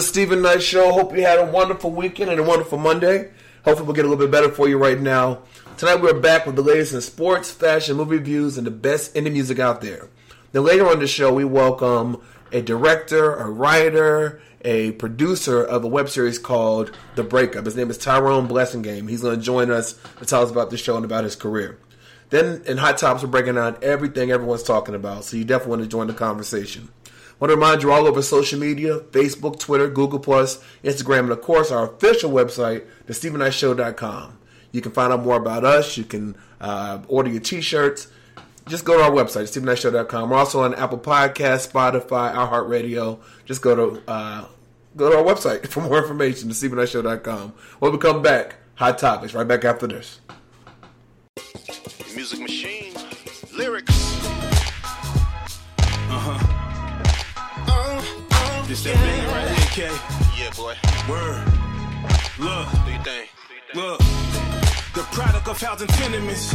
the Steven Knight Show. Hope you had a wonderful weekend and a wonderful Monday. Hopefully, we'll get a little bit better for you right now. Tonight, we're back with the latest in sports, fashion, movie reviews, and the best indie music out there. Then later on the show, we welcome a director, a writer, a producer of a web series called The Breakup. His name is Tyrone Blassingame. He's going to join us to tell us about the show and about his career. Then in Hot Tops, we're breaking down everything everyone's talking about, so you definitely want to join the conversation. Want to remind you all over social media Facebook, Twitter, Google, Plus, Instagram, and of course our official website, thestevenknightshow.com. You can find out more about us. You can uh, order your t shirts. Just go to our website, stevenknightshow.com. We're also on Apple Podcasts, Spotify, iHeartRadio. Just go to uh, go to our website for more information, thestevenknightshow.com. When we come back, Hot Topics, right back after this. Music machine, lyrics. This that banger right here, K. Yeah, boy. Word. Look, Do you think? look. The product of housing tenements.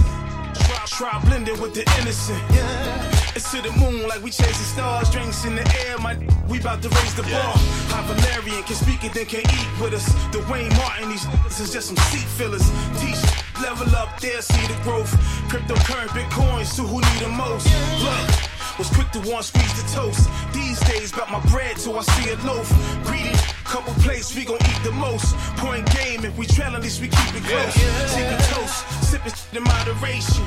Try, try blending with the innocent. Yeah. It's to the moon like we chasing stars. Drinks in the air, my we about to raise the bar. High Valerian can speak and then can't eat with us. The Dwayne Martin, these this is just some seat fillers. Teach level up there, see the growth. Cryptocurrency, bitcoins to who need the most. Look. Was quick to want squeeze the toast. These days, about my bread till I see a loaf. Greedy, couple plates, we gon' eat the most. Point game, if we trail, at least we keep it close. Sipping toast, sipping in moderation.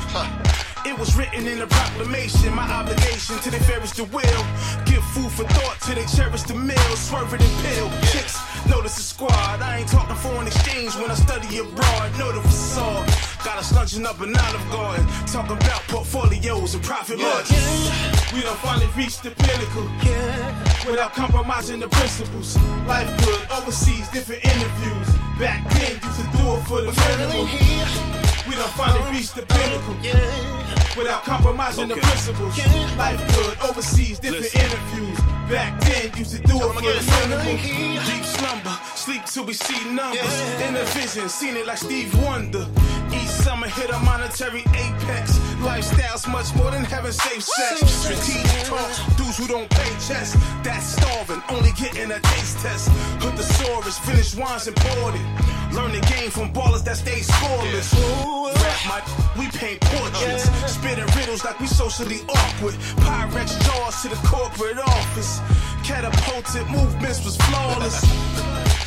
It was written in a proclamation. My obligation to the fairest the will. Give food for thought till they cherish the meal. Swerving and pill. Chicks, notice the squad. I ain't talking foreign exchange when I study abroad. Know the facade. Got us lunching up an Olive Garden. Talking about portfolios and profit margins. We done finally reached the pinnacle. Without compromising the principles. Life good, overseas, different interviews. Back then, used to do it for the minimal. We done finally reached the pinnacle. Without compromising the principles. Life good, overseas, different interviews. Back then, used to do it for the minimal. Deep slumber, sleep till we see numbers. In a vision, seen it like Steve Wonder. Each summer hit a monetary apex. Lifestyle's much more than having safe sex. Strategic talks, dudes who don't pay chess. That's starving, only getting a taste test. Hood the sorest, finish wines imported. Learn the game from ballers that stay scoreless. Rap my, we paint portraits. Spitting riddles like we socially awkward. Pyrex jaws to the corporate office. Catapulted movements was flawless.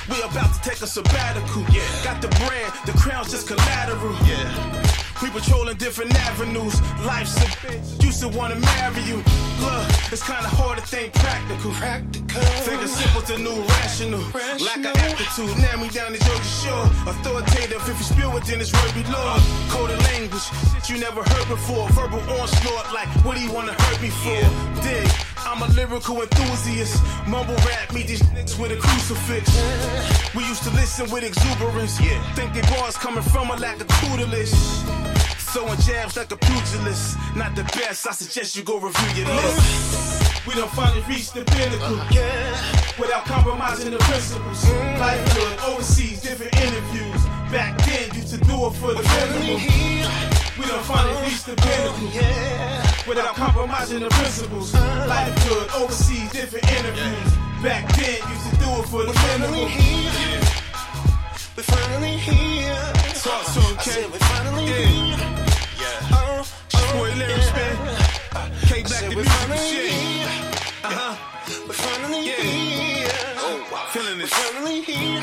We about to take a sabbatical. Yeah. Got the brand, the crown's just collateral. Yeah. We patrolling different avenues. Life's a bitch. Used to wanna marry you. Look, it's kinda hard to think practical. Practical. Think simple to new rational. Lack of aptitude. Now me down the Georgia Shore. Authoritative. If you spill it, then it's word be law. Coded language. Shit you never heard before. Verbal onslaught. Like, what do you wanna hurt me for? Dig. I'm a lyrical enthusiast. Mumble rap, me these niggas with a crucifix. We used to listen with exuberance. Think they bars coming from a lack of tutelage. Throwing jabs like a pugilist. Not the best, I suggest you go review your list. We done finally reached the pinnacle. Yeah. Without compromising the principles. Life good, overseas, different interviews. Back then, used to do it for the minimal. We done finally reached the pinnacle. Without compromising the principles. Life good, overseas, different interviews. Back then, used to do it for the minimal. We're finally here. Talk to him, K. said we're finally Yeah. here. Yeah. Oh, oh, Boy, lyrics, man. I back we're music machine. here. Uh huh. We're finally Yeah. here. Oh, wow. Feeling We're this. finally here.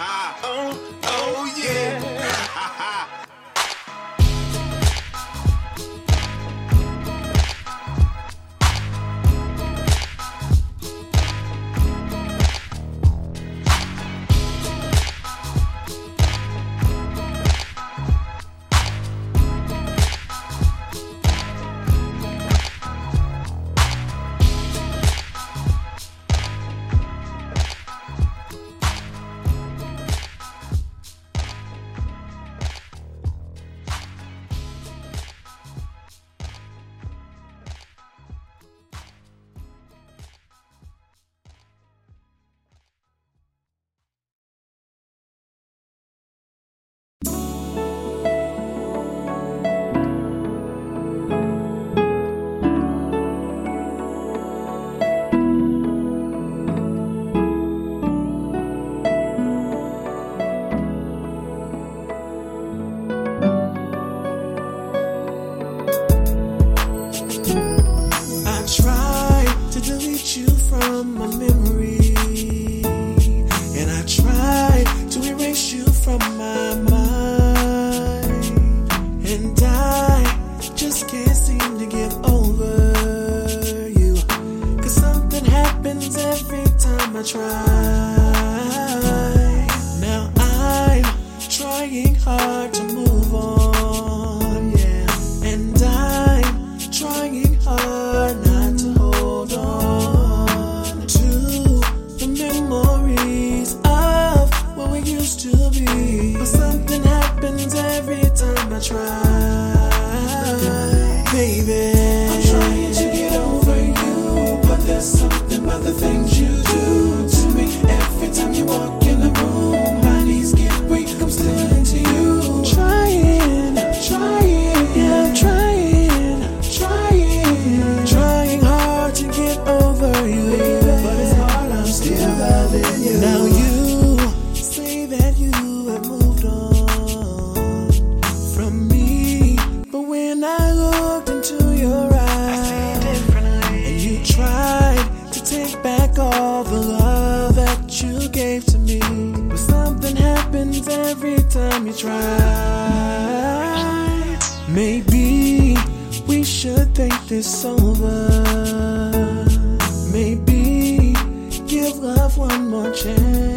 Ah. Oh, Oh, yeah. All the love that you gave to me, but something happens every time you try. Maybe we should think this over. Maybe give love one more chance.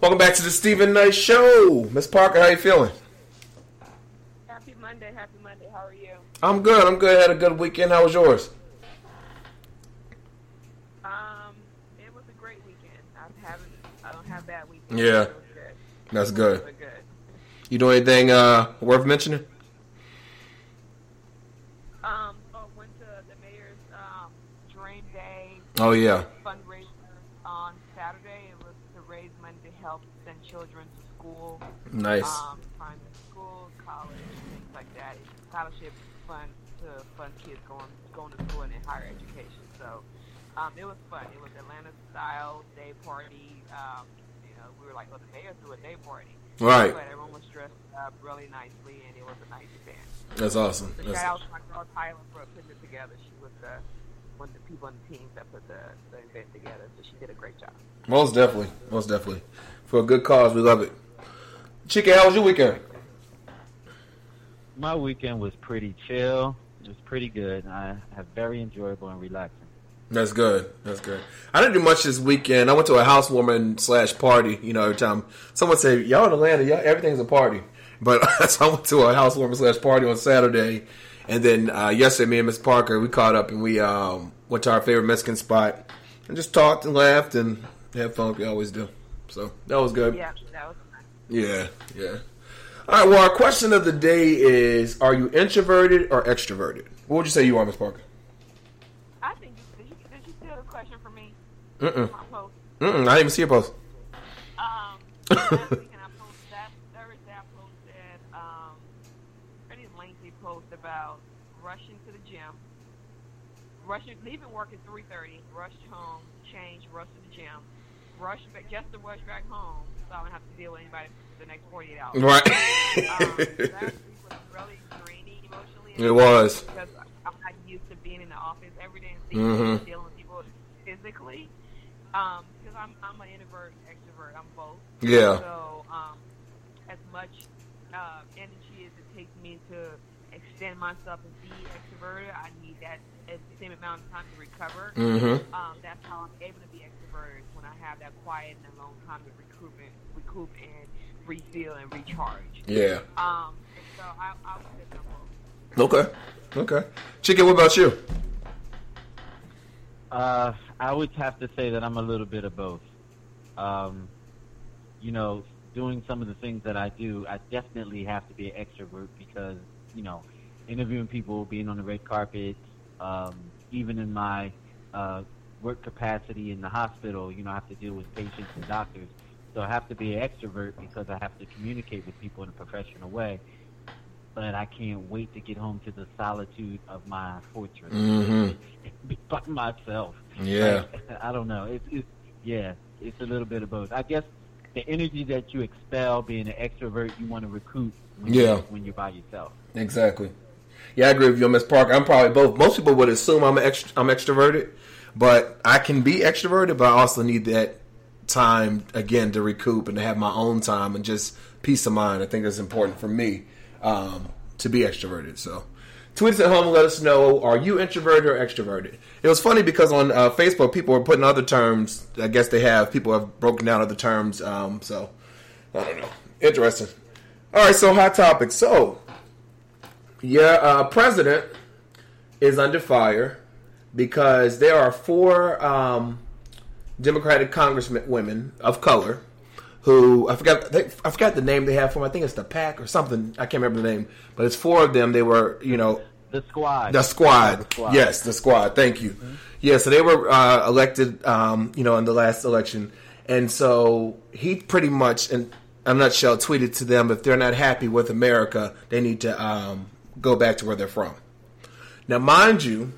Welcome back to the Steven Knight Show. Miss Parker, how you feeling? Happy Monday, happy Monday. How are you? I'm good. I'm good. Had a good weekend. How was yours? Um, it was a great weekend. I'm having, I don't have bad weekends. Yeah. Good. That's good. good. You do anything uh, worth mentioning? Um, oh, went to the mayor's um, Dream Day Oh yeah. fundraiser on Saturday. It was to raise money to help send children to school. Nice. Um, primary school, college, things like that. Scholarship fund to fund kids going going to school and in higher education. So um, it was fun. It was Atlanta style day party. Um, you know, we were like, well, the mayor threw a day party. Right. But everyone was dressed up really nicely, and it was a nice event. That's awesome. So That's, shout out to my girl Tyler for putting it together. She was the one of the people on the team that put the, the event together. So she did a great job. most definitely. Most definitely. For a good cause, we love it. Chike, how was your weekend? My weekend was pretty chill. It was pretty good. I have very enjoyable and relaxing. That's good. That's good. I didn't do much this weekend. I went to a housewarming slash party. You know, every time someone say, "Y'all in Atlanta, y'all, everything's a party," But so I went to a housewarming slash party on Saturday, and then uh, yesterday, me and Miss Parker we caught up and we um, went to our favorite Mexican spot and just talked and laughed and had fun. like We always do. So that was good. Yeah, that was fun. Yeah, yeah. All right. Well, our question of the day is: Are you introverted or extroverted? What would you say you are, Miss Parker? I think you, did, you, did you steal the question from me? Mm-mm. My post. Mm-mm, I didn't even see your post. Um, last weekend I posted that Thursday I posted um, pretty lengthy post about rushing to the gym, rushing, leaving work at three thirty, rushed home, change, rushed to the gym, rushed back just to rush back home, so I don't have to deal with anybody for the next forty eight hours. Right. um, week was really draining emotionally. It was. because I'm not used to being in the office every day and seeing Mhm. dealing with people physically. Um, because I'm I'm an introvert, extrovert. I'm both. Yeah. So um, as much uh, energy as it takes me to extend myself and be extroverted, I need that at the same amount of time to recover. Mm-hmm. Um, that's how I'm able to be extroverted when I have that quiet and alone time to recoup and recoup and refill and recharge. Yeah. Um, so I, I would say I'm. Okay. Okay. Chike, what about you? Uh, I would have to say that I'm a little bit of both. Um, you know, doing some of the things that I do, I definitely have to be an extrovert because, you know, interviewing people, being on the red carpet, um, even in my uh, work capacity in the hospital, you know, I have to deal with patients and doctors. So I have to be an extrovert because I have to communicate with people in a professional way. But I can't wait to get home to the solitude of my fortress. Mhm. Be by myself. Yeah. Like, I don't know. It's, it's yeah, it's a little bit of both. I guess the energy that you expel being an extrovert, you want to recoup when, Yeah. you're, when you're by yourself. Exactly. Yeah, I agree with you, Miss Parker. I'm probably both. Most people would assume I'm ext- I'm extroverted, but I can be extroverted, but I also need that time again to recoup and to have my own time and just peace of mind. I think that's important for me um, to be extroverted. So, tweet us at home and let us know: Are you introverted or extroverted? It was funny because on uh, Facebook, people were putting other terms. I guess they have people have broken down other terms. Um, so, I don't know. Interesting. All right, so hot topic. So, your uh, president is under fire because there are four um, Democratic congressmen women of color who I forgot they, I forgot the name they have for them. I think it's the pack or something. I can't remember the name, but it's four of them. They were you know The squad. the squad. The squad. Yes, the squad. Thank you. Yeah, so they were uh, elected, um, you know, in the last election, and so he pretty much, in a nutshell, tweeted to them if they're not happy with America, they need to um, go back to where they're from. Now, mind you,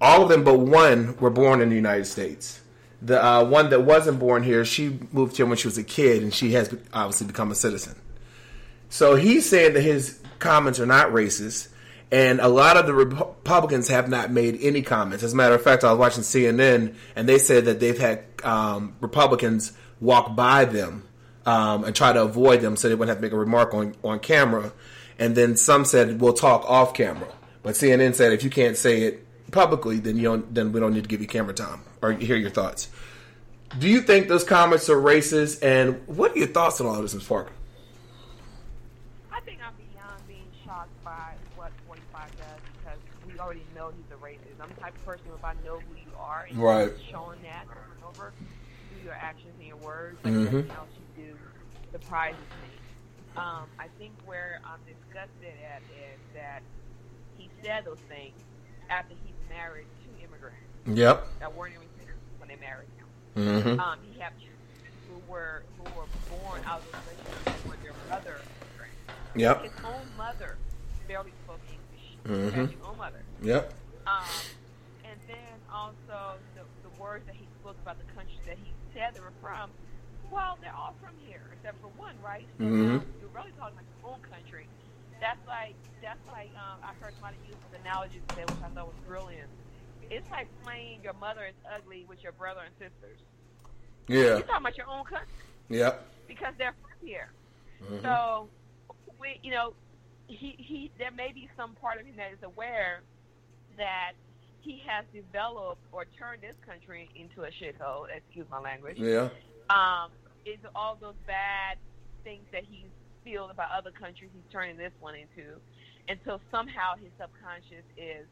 all of them but one were born in the United States. The uh, one that wasn't born here, she moved here when she was a kid, and she has obviously become a citizen. So he's saying that his comments are not racist, and a lot of the Republicans have not made any comments. As a matter of fact, I was watching CNN, and they said that they've had um, Republicans walk by them um, and try to avoid them so they wouldn't have to make a remark on, on camera. And then some said, we'll talk off camera. But CNN said, if you can't say it publicly, then you don't, then we don't need to give you camera time or hear your thoughts. Do you think those comments are racist? And what are your thoughts on all of this, Ms. Parker? I think I'm beyond being shocked by what 45 does because we already know he's a racist. I'm the type of person if I know who you are and Right. you're showing that over and over through your actions and your words, like Mhm. nothing else you do surprises me. Um, I think where I'm disgusted at is that he said those things after he's married two immigrants Yep. that weren't even here when they married him. Mm-hmm. Um, he had children who were who were born out of those relationships with their mother. Yep. His own mother barely spoke English. Mm-hmm. His own mother. Yep. Um, and then also the, the words that he spoke about the countries that he said they were from. Well, they're all from here except for one, right? So Mhm. now you're really talking about your own country. That's like that's like um, I heard somebody use this analogy today, which I thought was brilliant. It's like playing your mother is ugly with your brother and sisters. Yeah. You're talking about your own country Yep. because they're from here. Mhm. So, we, you know, he, he, there may be some part of him that is aware that he has developed or turned this country into a shithole. Excuse my language. Yeah. Um, is all those bad things that he's field about other countries, he's turning this one into, until somehow his subconscious is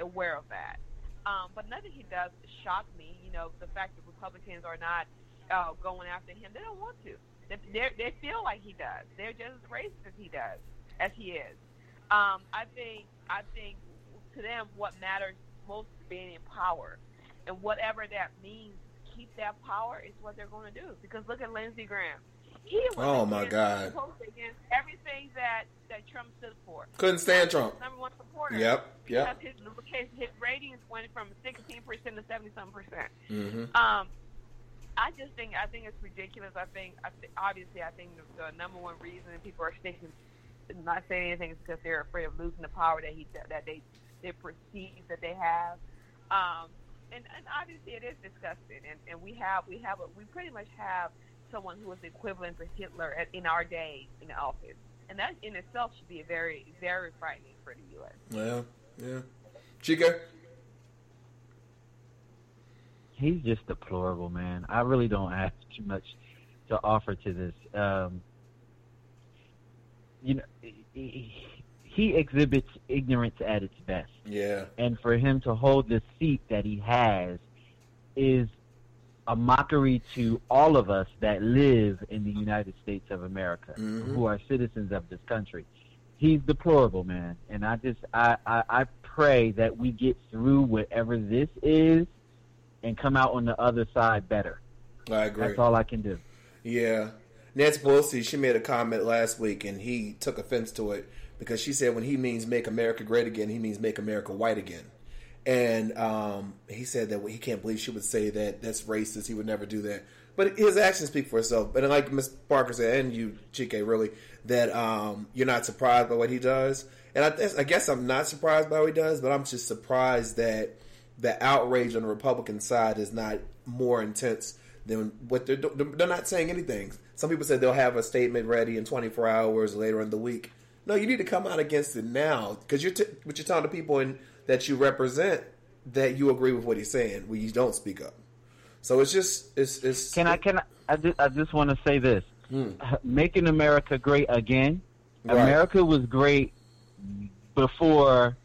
aware of that. Um, but nothing he does shock me. You know, the fact that Republicans are not uh, going after him, they don't want to. They, they they feel like he does. They're just as racist as he does, as he is. Um, I think I think to them what matters most is being in power, and whatever that means, keep that power is what they're going to do. Because look at Lindsey Graham. He was Oh, my God. against everything that that Trump stood for. Couldn't stand Trump. Number one supporter. Yep, yep. Because his, his, ratings went from 16 percent to 70 something percent. Mm-hmm. Um, I just think I think it's ridiculous. I think I th- obviously I think the, the number one reason people are sticking, not saying anything is because they're afraid of losing the power that he that they they perceive that they have. Um, and, and obviously it is disgusting. And, and we have we have a, we pretty much have someone who is the equivalent to Hitler at, in our day in the office, and that in itself should be very very frightening for the U.S. Yeah, yeah. Chike? he's just deplorable, man. I really don't have too much to offer to this. Um, you know, he, he exhibits ignorance at its best, Yeah. and for him to hold the seat that he has is a mockery to all of us that live in the United States of America, Mhm. who are citizens of this country. He's deplorable, man, and I just I, I I pray that we get through whatever this is and come out on the other side better. I agree. That's all I can do. Yeah. Nancy Pelosi, she made a comment last week and he took offense to it because she said when he means make America great again, he means make America white again. And um, he said that he can't believe she would say that that's racist. He would never do that. But his actions speak for itself. But like Miss Parker said, and you, Chike, really, that um, you're not surprised by what he does. And I, guess- I guess I'm not surprised by what he does, but I'm just surprised that the outrage on the Republican side is not more intense than what they're they're not saying anything. Some people said they'll have a statement ready in 24 hours later in the week. No, you need to come out against it now because you're t- what you're telling the people in, that you represent that you agree with what he's saying. When you don't speak up, so it's just it's it's. Can I? Can I? I just, I just want to say this: Hmm. making America great again. Right. America was great before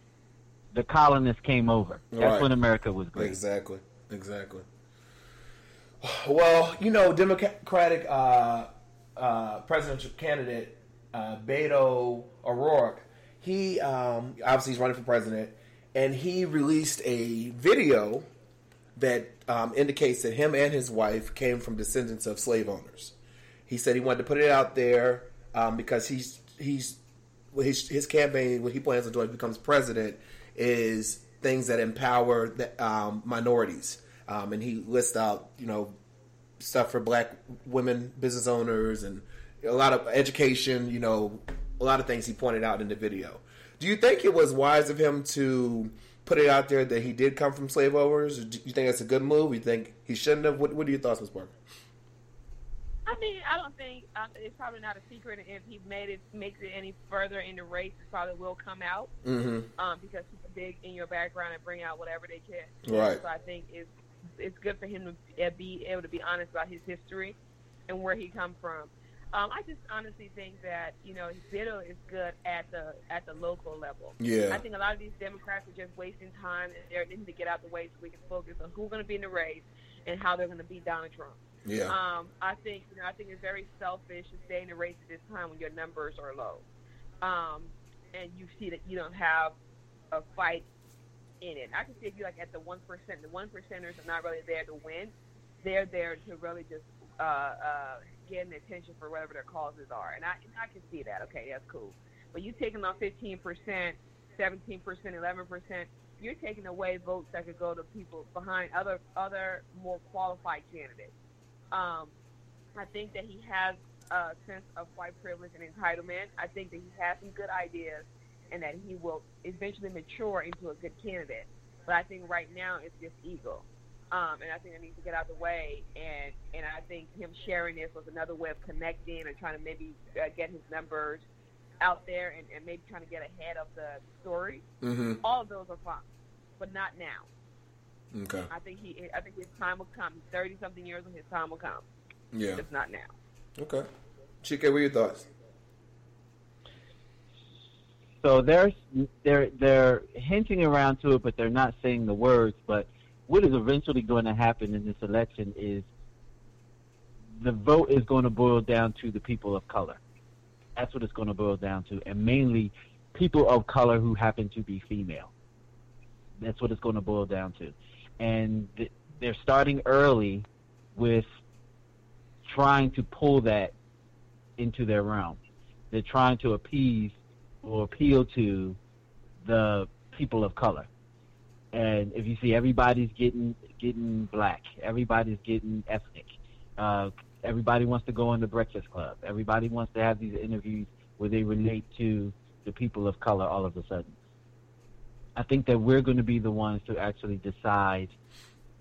the colonists came over. That's Right. when America was great. Exactly. Exactly. Well, you know, Democratic uh, uh, presidential candidate uh, Beto O'Rourke, he um, obviously he's running for president, and he released a video that um, indicates that him and his wife came from descendants of slave owners. He said he wanted to put it out there um, because he's he's his, his campaign, what he plans on doing becomes president, is things that empower the, um, minorities. Um, and he lists out, you know, stuff for black women business owners and a lot of education, you know, a lot of things he pointed out in the video. Do you think it was wise of him to put it out there that he did come from slave owners? Do you think that's a good move? You think he shouldn't have? What, what are your thoughts, Ms. Parker? I mean, I don't think uh, it's probably not a secret. If he made it makes it any further in the race, it probably will come out Mm-hmm. um, because people dig in your background and bring out whatever they can. Right. So I think it's it's good for him to be able to be honest about his history and where he come from. Um, I just honestly think that you know Beto is good at the at the local level. Yeah. I think a lot of these Democrats are just wasting time and they're they need to get out the way so we can focus on who's going to be in the race and how they're going to beat Donald Trump. Yeah. Um, I think you know I think it's very selfish to stay in the race at this time when your numbers are low, um, and you see that you don't have a fight in it. I can see if you're like at the one percent, the one percenters are not really there to win. They're there to really just uh, uh, get the attention for whatever their causes are, and I and I can see that. Okay, that's cool. But you taking on fifteen percent, seventeen percent, eleven percent. You're taking away votes that could go to people behind other other more qualified candidates. Um, I think that he has a sense of white privilege and entitlement. I think that he has some good ideas and that he will eventually mature into a good candidate. But I think right now it's just ego. Um, and I think it needs to get out of the way. And, and I think him sharing this was another way of connecting and trying to maybe uh, get his numbers out there and, and maybe trying to get ahead of the story. Mm-hmm. All of those are fine, but not now. Okay. I think he, I think his time will come. He's thirty something years old. His time will come. Yeah. Just not now. Okay. Chike, what are your thoughts? so they're they're they're hinting around to it, but they're not saying the words. But what is eventually going to happen in this election is the vote is going to boil down to the people of color. That's what it's going to boil down to, and mainly people of color who happen to be female. That's what it's going to boil down to, and th- they're starting early with trying to pull that into their realm. They're trying to appease or appeal to the people of color. And if you see everybody's getting getting black, everybody's getting ethnic. Uh, everybody wants to go on the Breakfast Club. Everybody wants to have these interviews where they relate to the people of color all of a sudden. I think that we're going to be the ones to actually decide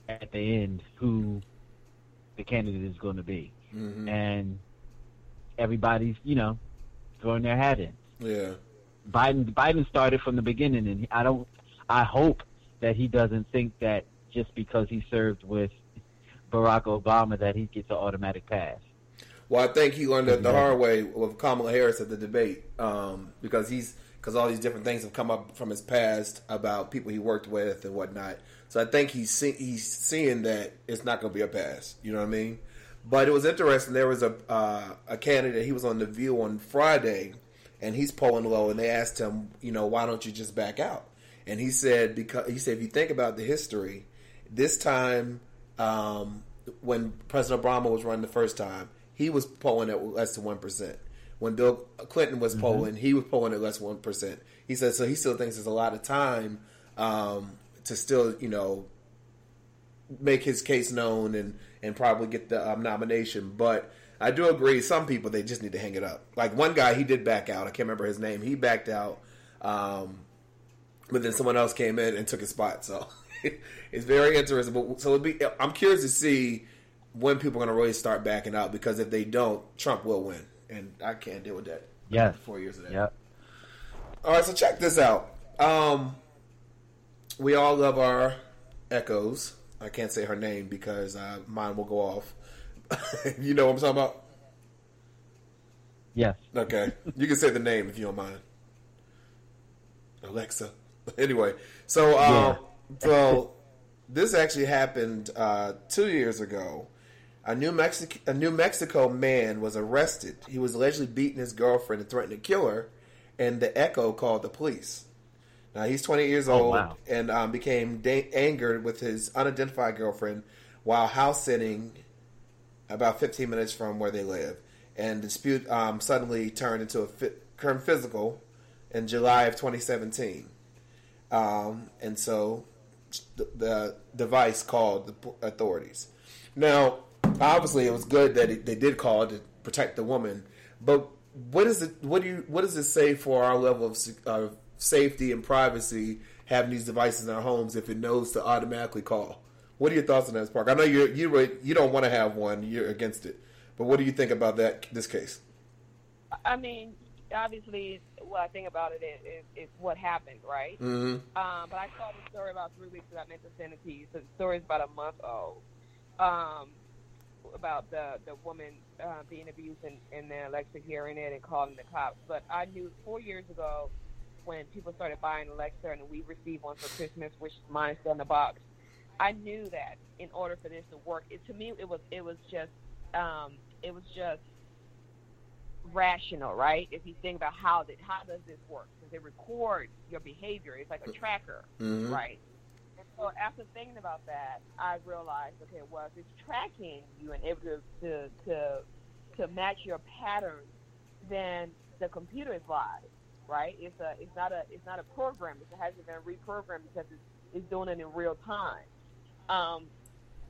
at the end who the candidate is going to be. Mm-hmm. And everybody's, you know, throwing their hat in. Yeah. Biden Biden started from the beginning, and I don't. I hope that he doesn't think that just because he served with Barack Obama that he gets an automatic pass. Well, I think he learned the hard way with Kamala Harris at the debate um, because he's because all these different things have come up from his past about people he worked with and whatnot. So I think he's see, he's seeing that it's not going to be a pass. You know what I mean? But it was interesting. There was a uh, a candidate. He was on the View on Friday, and he's polling low. And they asked him, you know, why don't you just back out? And he said because he said if you think about the history, this time um, when President Obama was running the first time, he was polling at less than one percent. When Bill Clinton was polling, he was polling at less than one percent. He said so. He still thinks there's a lot of time um, to still, you know, make his case known and and probably get the um, nomination. But I do agree, some people they just need to hang it up. Like one guy, he did back out. I can't remember his name. He backed out, um, but then someone else came in and took his spot. So it's very interesting. But so be, I'm curious to see when people are going to really start backing out because if they don't, Trump will win, and I can't deal with that. Yes. four years of that. Yep. All right, so check this out. Um, we all love our echoes. I can't say her name because uh, mine will go off. you know what I'm talking about? Yes. Okay, you can say the name if you don't mind. Alexa. Anyway, so uh, so this actually happened uh, two years ago. A New Mexico a New Mexico man was arrested. He was allegedly beating his girlfriend and threatening to kill her, and the Echo called the police. Now he's 20 years Oh, old wow. and um, became da- angered with his unidentified girlfriend while house sitting about 15 minutes from where they live. And the dispute um, suddenly turned into a fi- current physical in July of 2017. Um, and so the, the device called the authorities. Now, obviously, it was good that it, they did call to protect the woman, but what is it? What do you? What does it say for our level of safety and privacy having these devices in our homes if it knows to automatically call? What are your thoughts on that, Spark? I know you you you don't want to have one; you're against it. But what do you think about that this case? I mean, obviously, what I think about it is, is, is what happened, right? Mm-hmm. Um, but I saw the story about three weeks ago. I meant to send it to you. So the story is about a month old. Um, about the the woman uh, being abused and, and then Alexa hearing it and calling the cops. But I knew four years ago when people started buying Alexa and we received one for Christmas, which mine is still in the box. I knew that in order for this to work, it, to me it was it was just um, it was just rational, right? If you think about how that how does this work? Because it records your behavior. It's like a tracker, Mhm. right? And so after thinking about that, I realized, okay, well, if it's tracking you and able to to to, to match your patterns, then the computer is live, right? It's a it's not a it's not a program. It hasn't been reprogrammed because it's, it's doing it in real time. Um,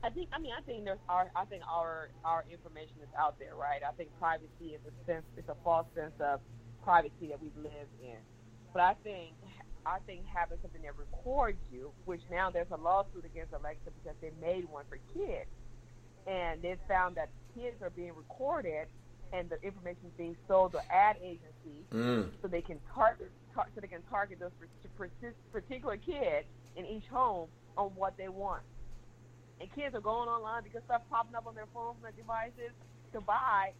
I think I mean I think there's our I think our our information is out there, right? I think privacy is a sense it's a false sense of privacy that we live in. But I think I think having something that records you, which now there's a lawsuit against Alexa because they made one for kids, and they found that kids are being recorded and the information is being sold to ad agencies Mm. so they can target tar- so they can target those par- par- particular kids in each home on what they want. And kids are going online because stuff popping up on their phones and their devices to buy,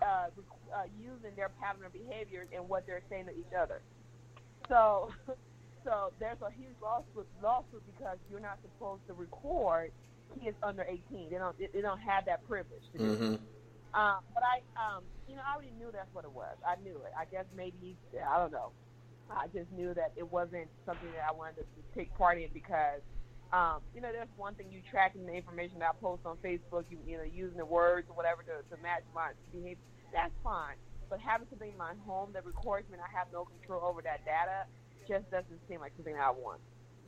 uh, uh, using their pattern of behavior and what they're saying to each other. so, so there's a huge lawsuit lawsuit because you're not supposed to record kids under 18. They don't they don't have that privilege. To. Mm-hmm. Um, but I, um, you know, I already knew that's what it was. I knew it. I guess maybe I don't know. I just knew that it wasn't something that I wanted to take part in because, um, you know, there's one thing you tracking the information that I post on Facebook, you, you know, using the words or whatever to, to match my behavior. That's fine. But having something in my home that records me and I have no control over that data just doesn't seem like something I want.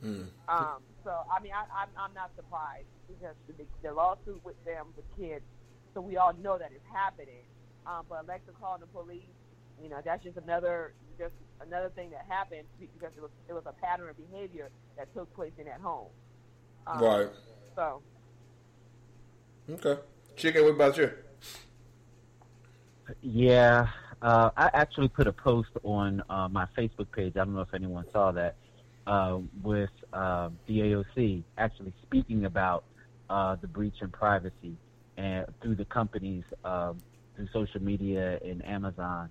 Mm. Um, so I mean, I, I'm I'm not surprised because the, the lawsuit with them with kids, so we all know that it's happening. Um, but Alexa calling the police, you know, that's just another just another thing that happened because it was it was a pattern of behavior that took place in that home. Um, Right. So Okay. Chike, what about you? Yeah, uh, I actually put a post on uh, my Facebook page. I don't know if anyone saw that uh, with uh, the AOC actually speaking about uh, the breach in privacy and through the companies um, through social media and Amazon.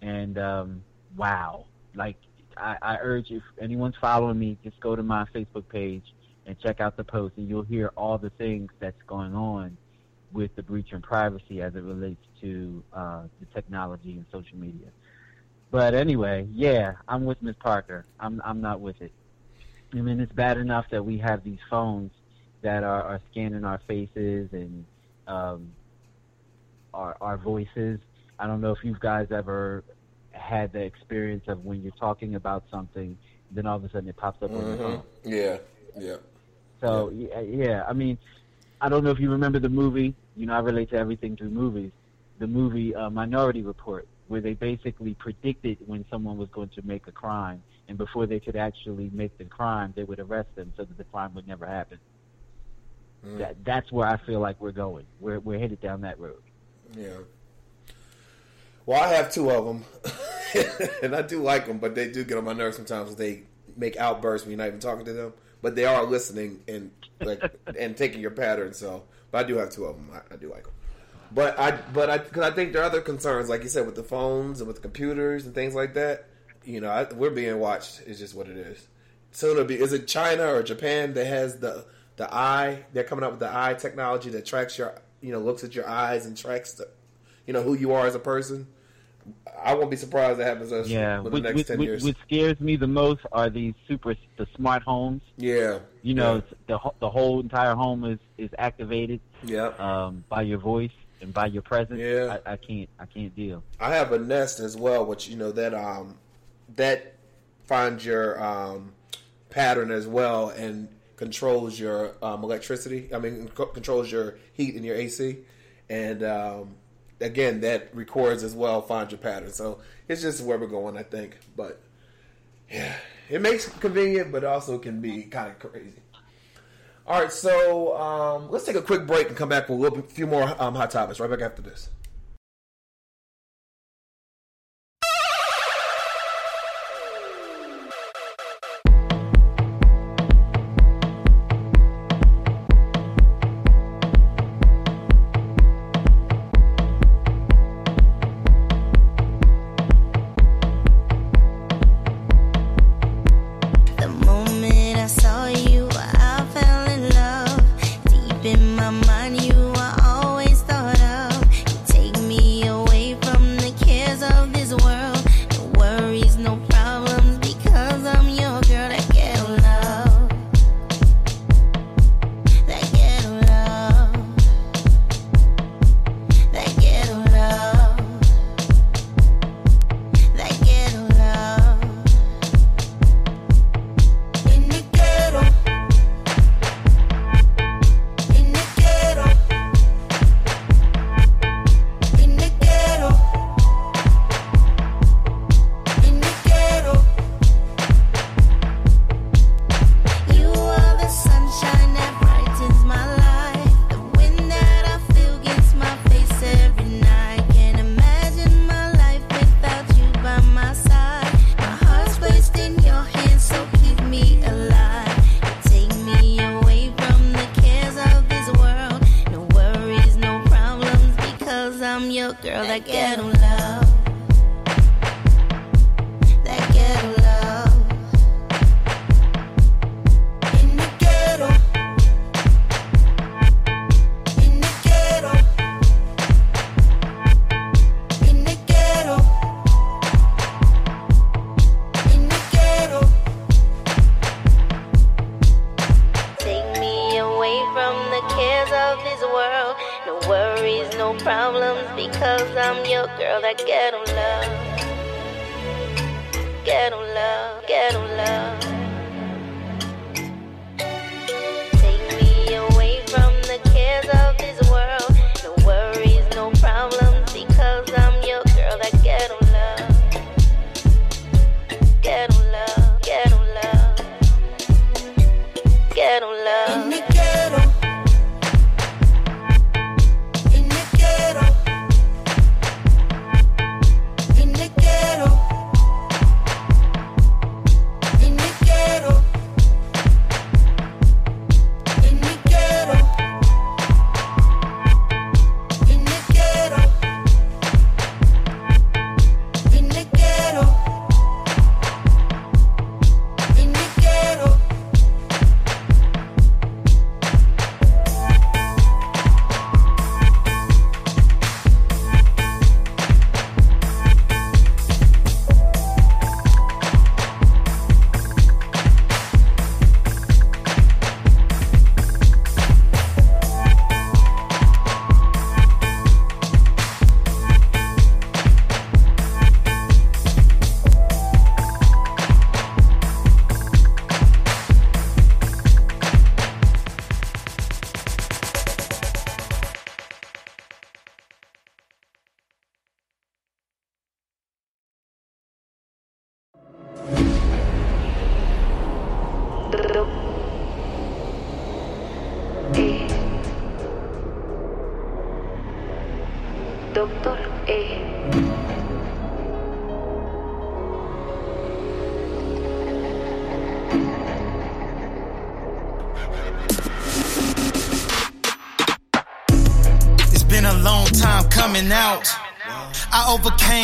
And um, wow, like I, I urge if anyone's following me, just go to my Facebook page and check out the post, and you'll hear all the things that's going on with the breach in privacy as it relates to uh, the technology and social media. But anyway, yeah, I'm with Ms. Parker. I'm I'm not with it. I mean, it's bad enough that we have these phones that are, are scanning our faces and um, our our voices. I don't know if you guys ever had the experience of when you're talking about something, then all of a sudden it pops up on your phone. Mm-hmm. Yeah. Yeah. So yeah, yeah, I mean, I don't know if you remember the movie. You know, I relate to everything through movies. The movie uh, Minority Report, where they basically predicted when someone was going to make a crime, and before they could actually make the crime, they would arrest them so that the crime would never happen. That that's where I feel like we're going. We're we're headed down that road. Yeah. Well, I have two of them, and I do like them, but they do get on my nerves sometimes. They make outbursts when you're not even talking to them, but they are listening and like and taking your pattern. So, but I do have two of them. I, I do like them. But I, but I, because I think there are other concerns, like you said, with the phones and with the computers and things like that. You know, I, we're being watched. Is just what it is. Soon it'll be. Is it China or Japan that has the the eye? They're coming up with the eye technology that tracks your, you know, looks at your eyes and tracks the, you know, who you are as a person. I won't be surprised that happens us Yeah, for the what, next ten years. what scares me the most are these super the smart homes. yeah, You know, it's the the whole entire home is is activated. yeah. um, by your voice and by your presence. Yeah. I, I can't I can't deal. I have a Nest as well, which you know that um that finds your um pattern as well and controls your um, electricity. I mean, co- controls your heat and your AC, and um, again that records as well, Find your pattern. So it's just where we're going, I think. But yeah, it makes it convenient, but also can be kind of crazy. All right, so um, let's take a quick break and come back with a little bit, few more um, hot topics right back after this.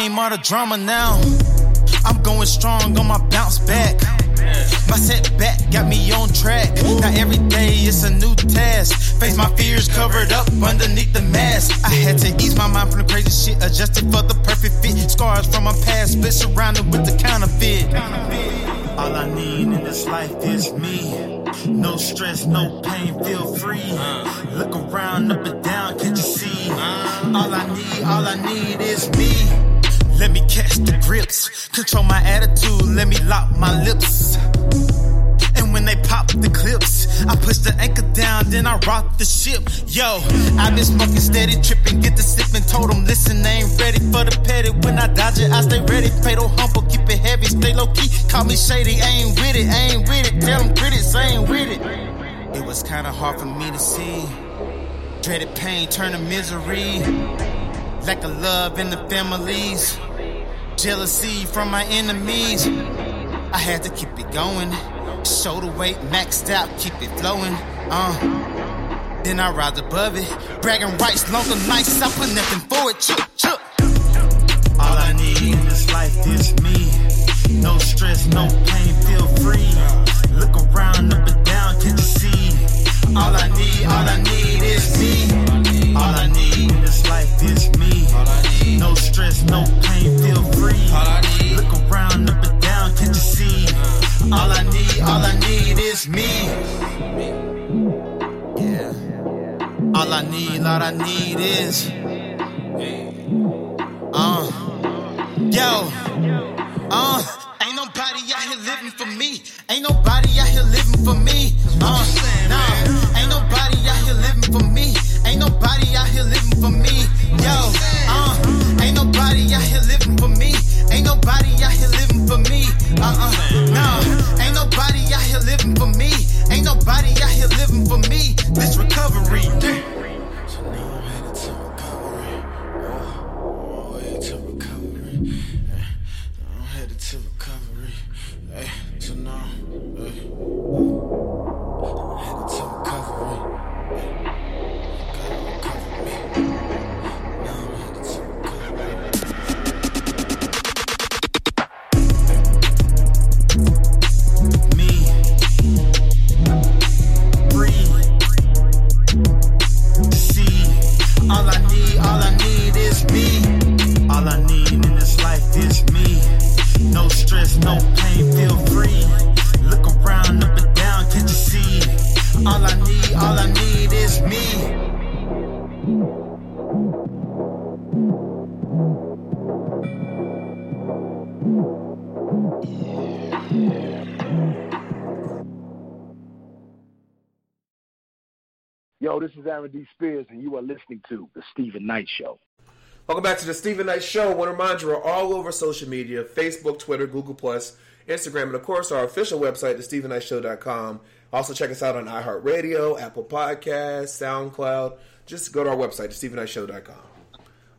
Overcame all the drama now. I'm going strong on my bounce back. My setback got me on track. Now every day it's a new task. Face my fears covered up underneath the mask. I had to ease my mind from the crazy shit, adjusted for the perfect fit. Scars from my past, split surrounded with the counterfeit. All I need in this life is me. No stress, no pain, feel free. Look around, up and down, can't you see? All I need, all I need is me. Let me catch the grips, control my attitude, let me lock my lips. And when they pop the clips, I push the anchor down, then I rock the ship. Yo, i been smoking steady, tripping, get the sipping. Told them, listen, they ain't ready for the petty. When I dodge it, I stay ready. Fatal humble, keep it heavy, stay low key. Call me shady, I ain't with it, I ain't with it. Tell them critics, I ain't with it. It was kinda hard for me to see. Dreaded pain turn to misery. Lack of love in the families. Jealousy from my enemies. I had to keep it going. Shoulder weight maxed out, keep it flowing. Uh. Then I rise above it. Bragging rights, longer nights, I put nothing for it. Chook, chook. All I need in this life is me. No stress, no pain, feel free. Look around, up and down, can't you see? All I need, all I need is me. All I need in this life is me. No stress, no pain, feel free. Look around, up and down, can't you see? All I need, all I need is me. Yeah. All I need, all I need is. Uh. Yo. Uh. Ain't nobody out here living for me. Ain't nobody out here living for me. Uh. Nah. Ain't nobody out here living for me for me. Yo, uh, ain't nobody out here living for me. Ain't nobody out here living for me. Uh uh, no, ain't nobody out here living for me. Ain't nobody out here living for me. This recovery. To recovery, hey, so now, hey. Yo, this is Aaron D. Spears, and you are listening to The Steven Knight Show. Welcome back to The Steven Knight Show. I want to remind you, we're all over social media Facebook, Twitter, Google, Instagram, and of course, our official website, thestevenknightshow.com. Also, check us out on iHeartRadio, Apple Podcasts, SoundCloud just go to our website, thestevenknightshow.com.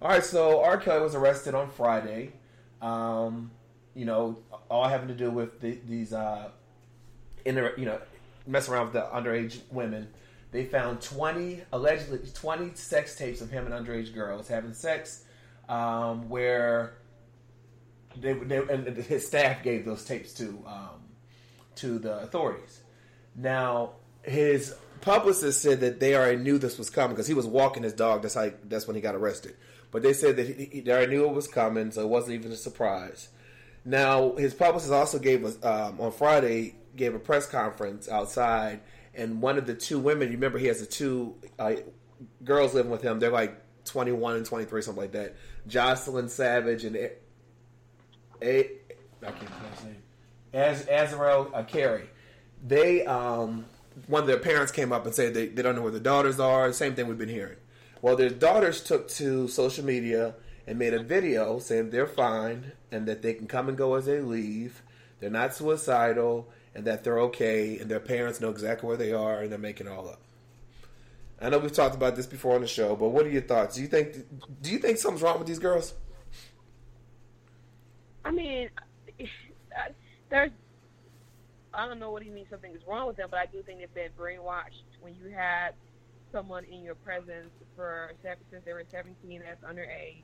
All right, so R. Kelly was arrested on Friday. Um, you know, all having to do with the, these, uh, inter, you know, messing around with the underage women. They found 20, allegedly, 20 sex tapes of him and underage girls having sex um, where they, they, and his staff gave those tapes to, um, to the authorities. Now, his publicist said that they already knew this was coming because he was walking his dog. That's how. That's when he got arrested. But they said that he, he, they already knew it was coming, so it wasn't even a surprise. Now, his publicist also gave us um, on Friday gave a press conference outside, and one of the two women. You remember he has the two uh, girls living with him. They're like twenty one and twenty three, something like that. Jocelyn Savage and a, a, I can't pronounce name. Az, Azriel uh, Carey. They um, one of their parents came up and said they, they don't know where the daughters are. Same thing we've been hearing. Well, their daughters took to social media and made a video saying they're fine and that they can come and go as they leave. They're not suicidal and that they're okay and their parents know exactly where they are and they're making it all up. I know we've talked about this before on the show, but what are your thoughts? Do you think do you think something's wrong with these girls? I mean, there's. I don't know what he means something is wrong with them, but I do think they've been brainwashed. When you had someone in your presence for since they were 17, that's underage.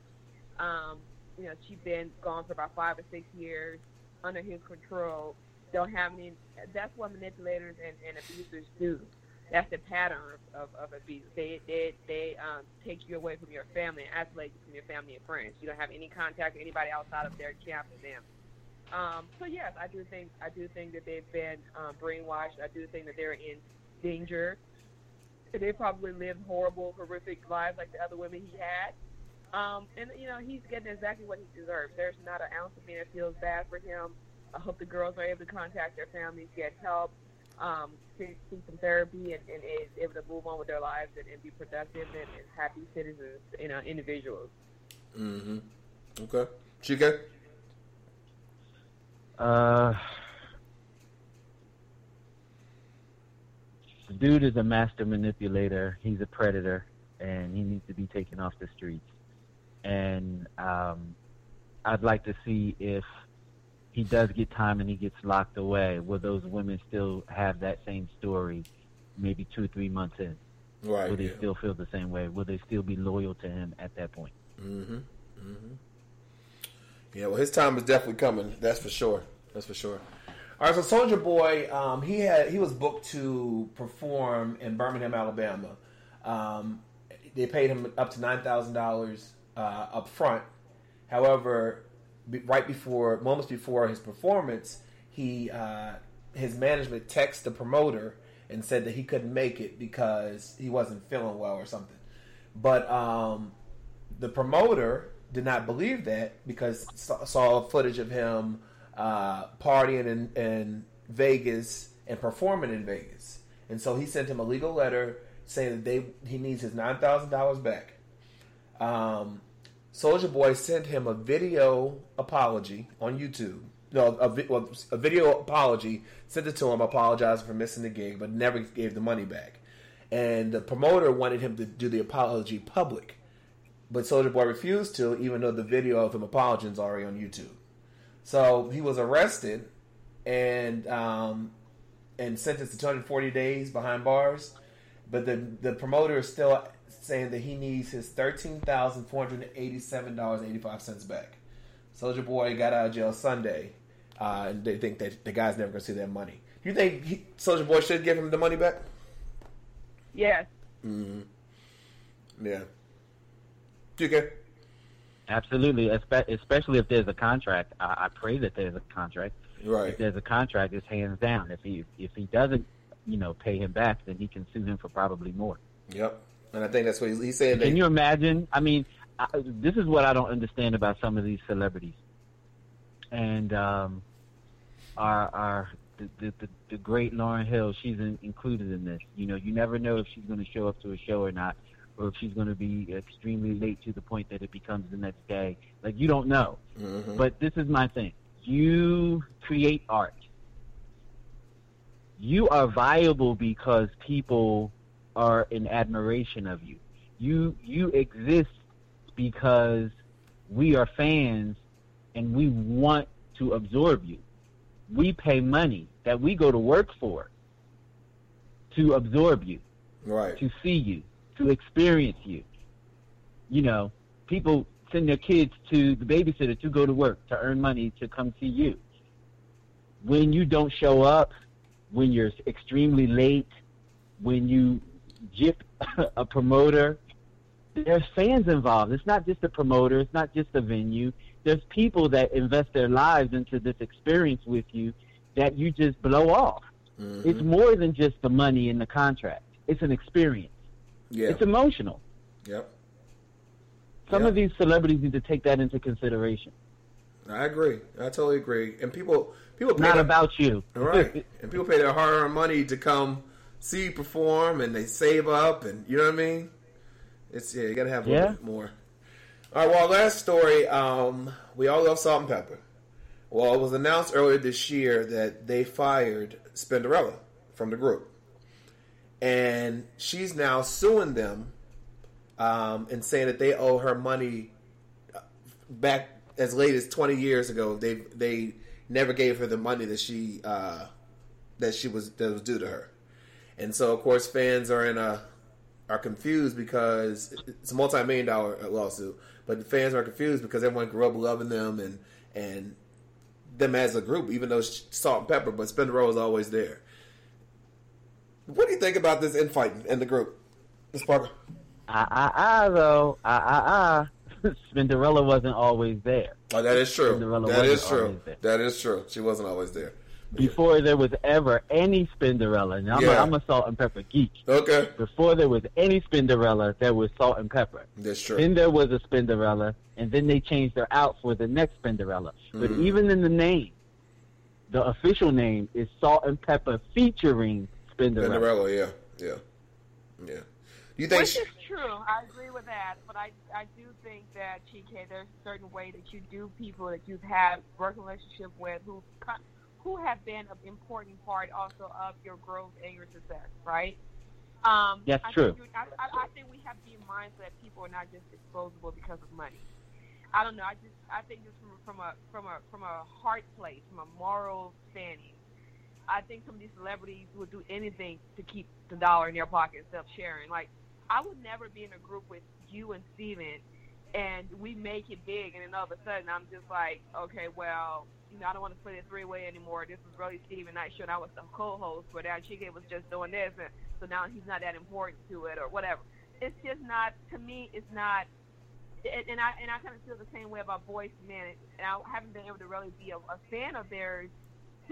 Um, you know, she's been gone for about five or six years under his control. Don't have any. That's what manipulators and, and abusers do. That's the pattern of, of, abuse. They they they um, take you away from your family and isolate you from your family and friends. You don't have any contact with anybody outside of their camp and them. Um, so yes, I do think I do think that they've been um, brainwashed. I do think that they're in danger. They probably lived horrible, horrific lives like the other women he had. Um, and you know he's getting exactly what he deserves. There's not an ounce of me that feels bad for him. I hope the girls are able to contact their families, get help, um, seek seek some therapy, and, and is able to move on with their lives and, and be productive and, and happy citizens, you know, individuals. Mm-hmm. Okay. Chike? Uh, the dude is a master manipulator. He's a predator, and he needs to be taken off the streets. And um, I'd like to see if he does get time and he gets locked away. Will those women still have that same story, maybe two, three months in? Right. Will they yeah. still feel the same way? Will they still be loyal to him at that point? Mm-hmm. Mm-hmm. Yeah, well, his time is definitely coming. That's for sure. That's for sure. All right, so Soulja Boy, um, he had he was booked to perform in Birmingham, Alabama. Um, they paid him up to nine thousand uh, dollars up front. However, right before, moments before his performance, he uh, his management texted the promoter and said that he couldn't make it because he wasn't feeling well or something. But um, the promoter did not believe that because saw, saw footage of him uh, partying in, in Vegas and performing in Vegas, and so he sent him a legal letter saying that they he needs his nine thousand dollars back. Um, Soulja Boy sent him a video apology on YouTube. No, a, well, a video apology. Sent it to him, apologizing for missing the gig, but never gave the money back. And the promoter wanted him to do the apology public, but Soulja Boy refused to, even though the video of him apologizing is already on YouTube. So he was arrested and um, and sentenced to 240 days behind bars. But the the promoter is still saying that he needs his thirteen thousand four hundred eighty-seven dollars eighty five cents back. Soulja Boy got out of jail Sunday, uh, and they think that the guy's never gonna see that money. Do you think Soulja Boy should give him the money back? Yes. Mm-hmm. Yeah. Okay. Absolutely, especially if there's a contract. I, I pray that there's a contract. Right. If there's a contract, it's hands down. If he if he doesn't, you know, pay him back, then he can sue him for probably more. Yep. And I think that's what he's, he's saying. That, Can you imagine? I mean, I, this is what I don't understand about some of these celebrities, and um, our our the, the, the, the great Lauryn Hill, she's in, included in this. You know, you never know if she's going to show up to a show or not, or if she's going to be extremely late to the point that it becomes the next day. Like you don't know. Mhm. But this is my thing. You create art. You are viable because people are in admiration of you. You you exist because we are fans and we want to absorb you. We pay money that we go to work for to absorb you Right. to see you, to experience you. You know, people send their kids to the babysitter to go to work to earn money to come see you. When you don't show up, when you're extremely late, when you jip a promoter, there's fans involved. It's not just the promoter, it's not just the venue. There's people that invest their lives into this experience with you that you just blow off. Mhm. It's more than just the money in the contract. It's an experience. Yeah. It's emotional. yep. Some Yeah. of these celebrities need to take that into consideration. I agree. I totally agree. And people, people pay Not their- about you. right. and people pay their hard-earned money to come see you perform, and they save up, and you know what I mean. It's yeah, you gotta have a little bit more. All right. Well, last story. Um, we all love Salt-N-Pepa. Well, it was announced earlier this year that they fired Spinderella from the group, and she's now suing them um, and saying that they owe her money back as late as 20 years ago. They they never gave her the money that she uh, that she was that was due to her, and so of course fans are in a are confused because it's a multi million dollar lawsuit, but the fans are confused because everyone grew up loving them and and them as a group, even though Salt-N-Pepa, but Spinderella is always there. What do you think about this infighting in the group, Ms. Parker? Ah, ah, ah, though. Ah, ah, ah. Spinderella wasn't always there. Oh, that is true. Cinderella That is true. That is true. She wasn't always there. Before there was ever any Spinderella. Now, I'm, Yeah. a, I'm a Salt-N-Pepa geek. Okay, Before there was any Spinderella, there was Salt-N-Pepa. that's true. Then there was a Spinderella, and then they changed her out for the next Spinderella. But Mhm. even in the name, the official name is Salt-N-Pepa featuring Spinderella. Cinderella, yeah, yeah, yeah. You think? Which She, is true. I agree with that. But I, I do think that, TK, there's a certain way that you do people that you've had working relationship with who who have been an important part also of your growth and your success, right? Um, That's I true. Think you- I, I, I think we have to be mindful that people are not just disposable because of money. I don't know. I just I think just from, from a from a from a heart place, from a moral standing. I think some of these celebrities would do anything to keep the dollar in their pocket instead of sharing. Like I would never be in a group with you and Steven and we make it big and then all of a sudden I'm just like, okay, well, you know, I don't want to split it three way anymore. This was really Steven Knight Show and I was the co host but now Chike was just doing this and so now he's not that important to it or whatever. It's just not to me it's not and, I and I kind of feel the same way about Boys Men, and I haven't been able to really be a, a fan of theirs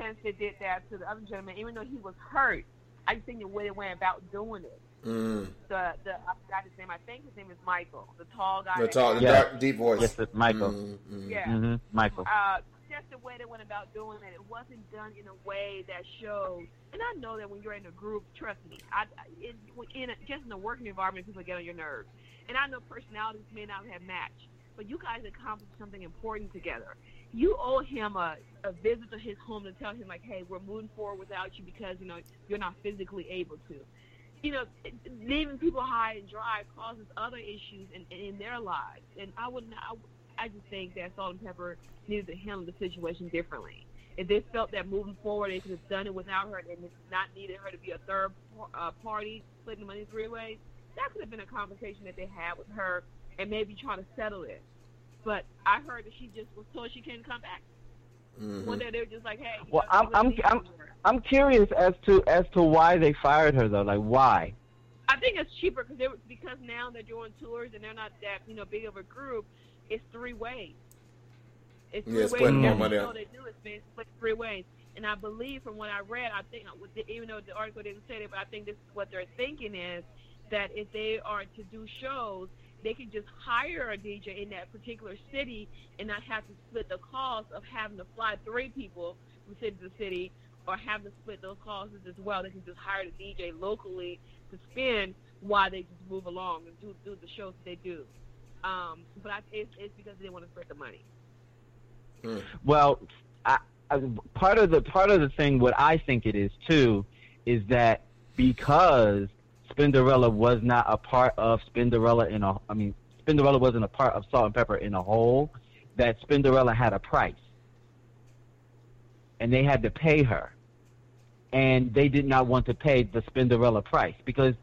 since they did that to the other gentleman. Even though he was hurt, I just think the way they went about doing it. mm, The the I forgot his name. I think his name is Michael, the tall guy. the tall, the Yeah. dark, deep voice. Yes, it's Michael. Mm, mm. Yeah. hmm Michael. uh, just the way they went about doing it, it wasn't done in a way that showed. And I know that when you're in a group, trust me, I, I- in, in a, just in a working environment, people get on your nerves. And I know personalities may not have matched, but you guys accomplished something important together. You owe him a, a visit to his home to tell him like, hey, we're moving forward without you because you know you're not physically able to. You know, leaving people high and dry causes other issues in, in their lives. And I would not. I just think that Salt-N-Pepa needed to handle the situation differently. If they felt that moving forward they could have done it without her and not needed her to be a third uh, party splitting the money three ways, that could have been a conversation that they had with her and maybe try to settle it. But I heard that she just was told she couldn't come back. Mhm. One day they were just like, "Hey, you Well, know, I'm- I'm- I'm- her. I'm curious as to as to why they fired her though. Like why? I think it's cheaper because they were, because now they're doing tours and they're not that you know big of a group. It's three ways. It's three Yeah, ways. splitting more money show out. They do is split three ways. And I believe from what I read, I think even though the article didn't say it, but I think this is what they're thinking is that if they are to do shows, they can just hire a DJ in that particular city and not have to split the cost of having to fly three people from city to city or have to split those costs as well. They can just hire the DJ locally to spend while they just move along and do do the shows that they do. Um, but I, it's, it's because they want to spread the money. Well, I, I, part of the part of the thing, what I think it is too, is that because Spinderella was not a part of Spinderella in a, I mean, Spinderella wasn't a part of Salt-N-Pepa in a whole, that Spinderella had a price, and they had to pay her, and they did not want to pay the Spinderella price because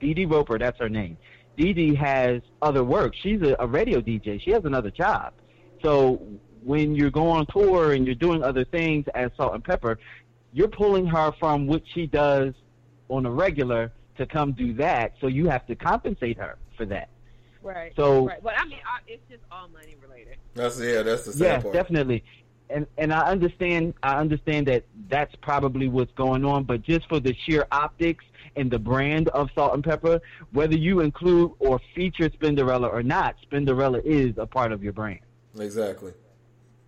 Dee Dee Roper, that's her name. Dee Dee has other work. She's a, a radio DJ. She has another job. So when you're going on tour and you're doing other things as Salt-N-Pepa, you're pulling her from what she does on a regular to come do that. So you have to compensate her for that. Right. So- right. But I mean, I, it's just all money related. That's yeah, that's the sad Yeah, part. definitely. And and I understand I understand that that's probably what's going on, but just for the sheer optics and the brand of Salt-N-Pepa, whether you include or feature Spinderella or not, Spinderella is a part of your brand. Exactly.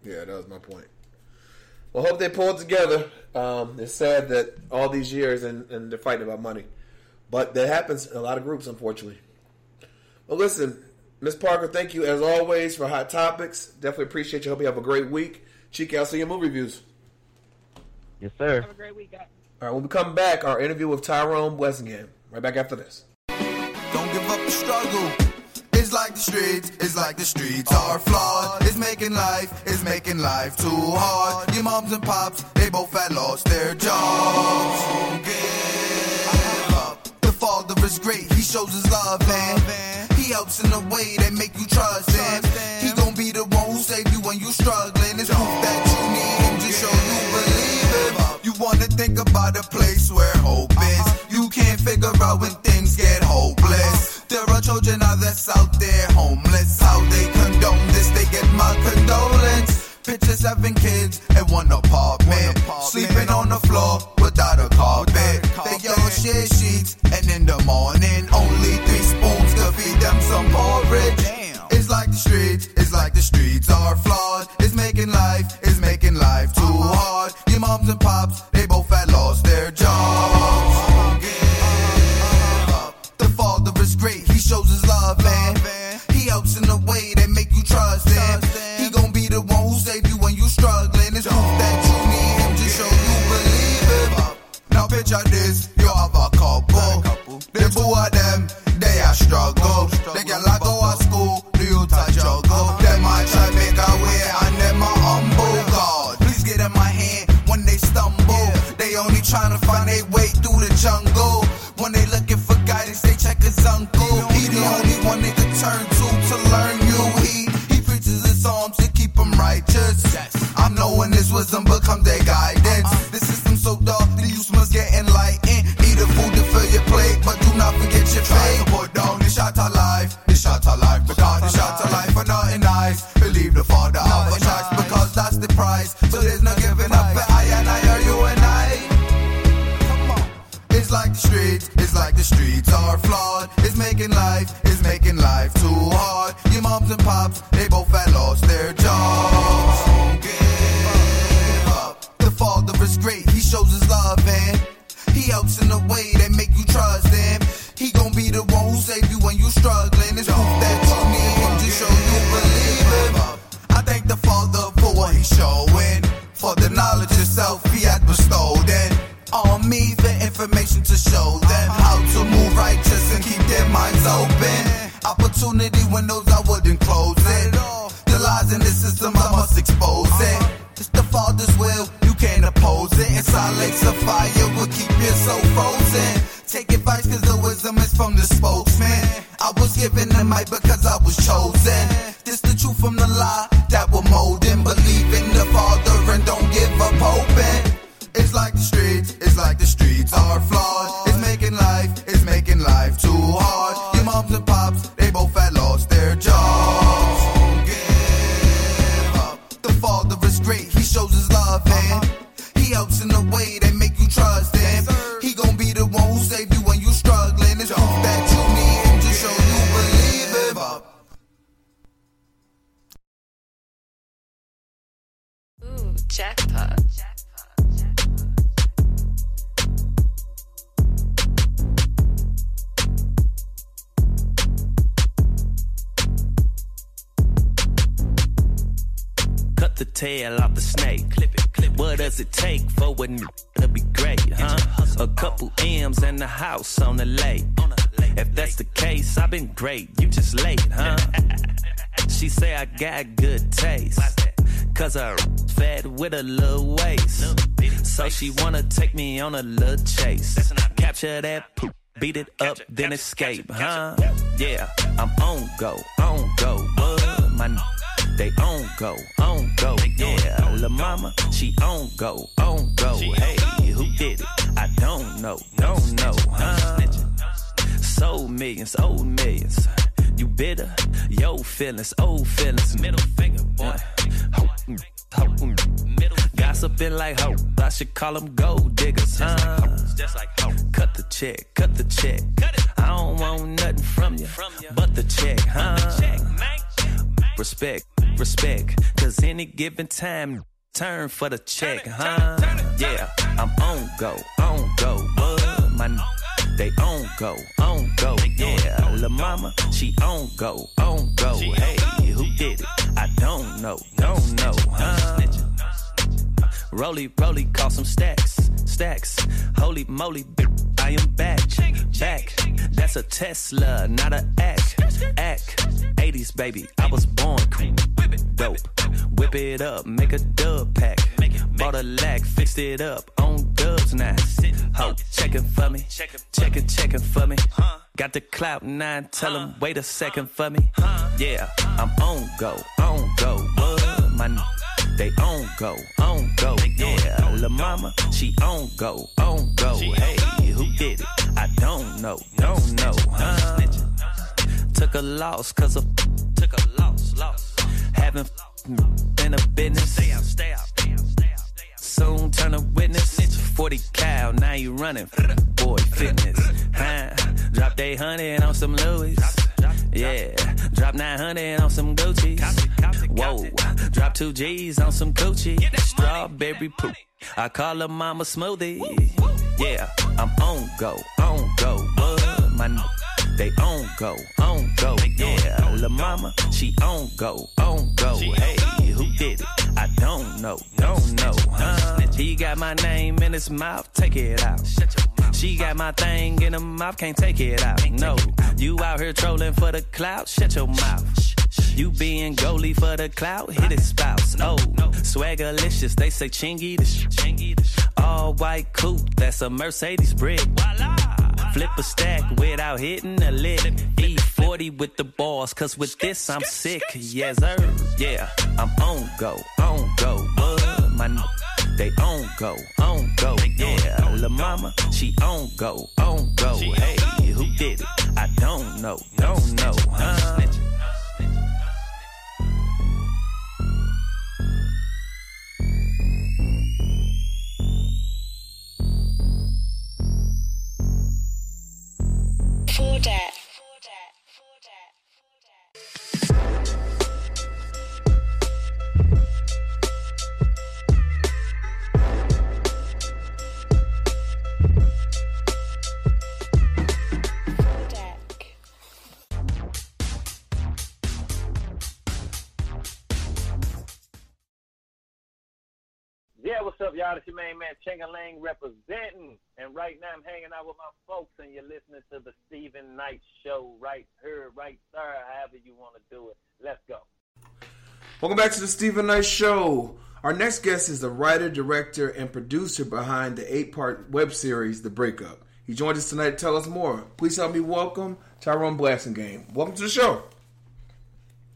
Yeah, that was my point. Well, hope they pull it together. Um, it's sad that all these years and, and they're fighting about money, but that happens in a lot of groups, unfortunately. Well, listen, Miss Parker, thank you as always for hot topics. Definitely appreciate you. Hope you have a great week. Chike, I'll see you in movie reviews. Yes, sir. Have a great week, guys. All right, when we come back, our interview with Tyrone Blassingame. Right back after this. Don't give up the struggle. It's like the streets, it's like the streets are flawed. It's making life, it's making life too hard. Your moms and pops, they both had lost their jobs. Is great, he shows his love, man. He helps in a way that make you trust him. He gon' be the one who save you when you struggling. It's proof that you need him to show you believe him. You wanna think about a place where hope is. You can't figure out when things get hopeless. There are children out that's out there homeless. How they condone this, they get my condolence. Picture seven kids in one apartment, sleeping on the floor without a carpet. They all share sheets, and in the morning, only three spoons to feed them some porridge. It's like the streets, it's like the streets are flawed. It's making life, it's making life too hard. Your moms and pops, they both had lost their jobs. This, you have a couple. The two of them, they are struggle. They get like go to school, the youth a juggle. Them I try make a way and them a humble. God, please get in my hand when they stumble. They only trying to find their way through the jungle. When they looking for guidance, they check his uncle. He the only one they can turn to to learn you. He he preaches his psalms to keep them righteous. I'm knowing this wisdom becomes their making life, it's making life too hard. Your moms and pops, they both had lost their jobs. Don't give up. The father is great, he shows his love, man. He helps in a way that make you trust him. He gon' be the one who save you when you struggling. It's proof that you need him to show you believe him. I thank the father for what he's showing. Windows I wouldn't close it. The lies in the system I must expose it. It's the father's will, you can't oppose it. Inside lakes of fire will keep your soul frozen. Take advice cause the wisdom is from the spokesman. I was given the mic because I was chosen. Does it take for a n- to be great, huh? A couple M's in the house on the lake. If that's the case, I've been great. You just late, huh? She say I got good taste. Cause her fed with a little waist. So she wanna take me on a little chase. Capture that poop, beat it up, then escape, huh? Yeah, I'm on go, on go. What? My they on go, on go. Yeah, La Mama, she on go, on go. Hey, who did it? I don't know, don't know, huh? So millions, old millions. You bitter, yo feelings, old feelings. Middle finger, boy. Mm, mm. Gossiping like ho. I should call them gold diggers, huh? Just like ho. Cut the check, cut the check. I don't want nothing from you, but the check, huh? Respect, respect. Cause any given time, turn for the check, huh? Yeah, I'm on go, on go. What? My they on go, on go. Yeah, La Mama, she on go, on go. Hey, who did it? I don't know, don't know, huh? Rolly, rolly, call some stacks, stacks. Holy moly, bitch, I am back, back. That's a Tesla, not a act, act. 80s, baby, I was born dope. Whip it up, make a dub pack. Bought a lack, fixed it up on dubs now. Ho, checking for me, checking, checking for me. Got the clout nine, tell them wait a second for me. Yeah, I'm on go, on go. My they on go, on go. Yeah, La Mama, she on go, on go. Hey, did it? I don't know, don't know, huh? Took a loss, cause of took a loss, loss. Haven't been a business. Stay out, stay out, stay out, stay out. Soon turn a witness. 40 cow, now you running. Boy, fitness. Huh? Drop they hundred on some Louis. Yeah, drop 900 on some Gucci. Whoa, drop two G's on some Gucci. Strawberry poop. I call her mama smoothie. Yeah, I'm on go, on go. What? My they on go, on go. Yeah, La Mama, she on go, on go. Hey, who did it? I don't know, don't know. Huh? He got my name in his mouth, take it out. She got my thing in her mouth, can't take it out. No, you out here trolling for the clout, shut your mouth. You being goalie for the clout, hit his spouse. Oh, swaggerlicious, they say chingy the sh- All white coupe, that's a Mercedes brick. Flip a stack without hitting a lick. E40 with the balls, cause with this I'm sick. Yes, sir. Yeah, I'm on go, on go. What? My they on go, on go. Yeah, La Mama, she on go, on go. Hey, who did it? I don't know, don't know, huh? Yeah, what's up, y'all? It's your main man Chingaling representing. And right now I'm hanging out with my folks, and you're listening to the Steven Knight Show right here, right there, however you want to do it. Let's go. Welcome back to the Steven Knight Show. Our next guest is the writer, director, and producer behind the eight part web series, The Breakup. He joined us tonight to tell us more. Please help me welcome Tyrone Blassingame. Welcome to the show.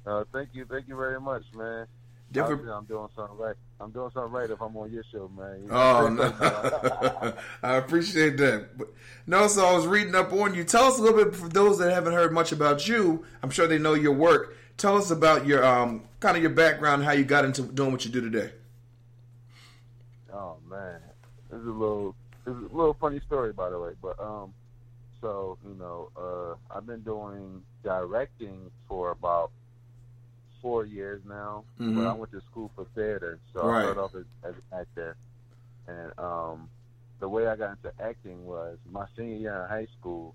Uh, thank you, thank you very much, man. Different- I'm doing something right. I'm doing something right if I'm on your show, man. You know, Oh no, I appreciate that. But no, so I was reading up on you. Tell us a little bit for those that haven't heard much about you. I'm sure they know your work. Tell us about your um kind of your background, how you got into doing what you do today. Oh man, this is a little, this is a little funny story, by the way. But um, so you know, uh, I've been doing directing for about four years now. Mhm. But I went to school for theater, so Right. I started off as, as an actor. And um, the way I got into acting was my senior year in high school.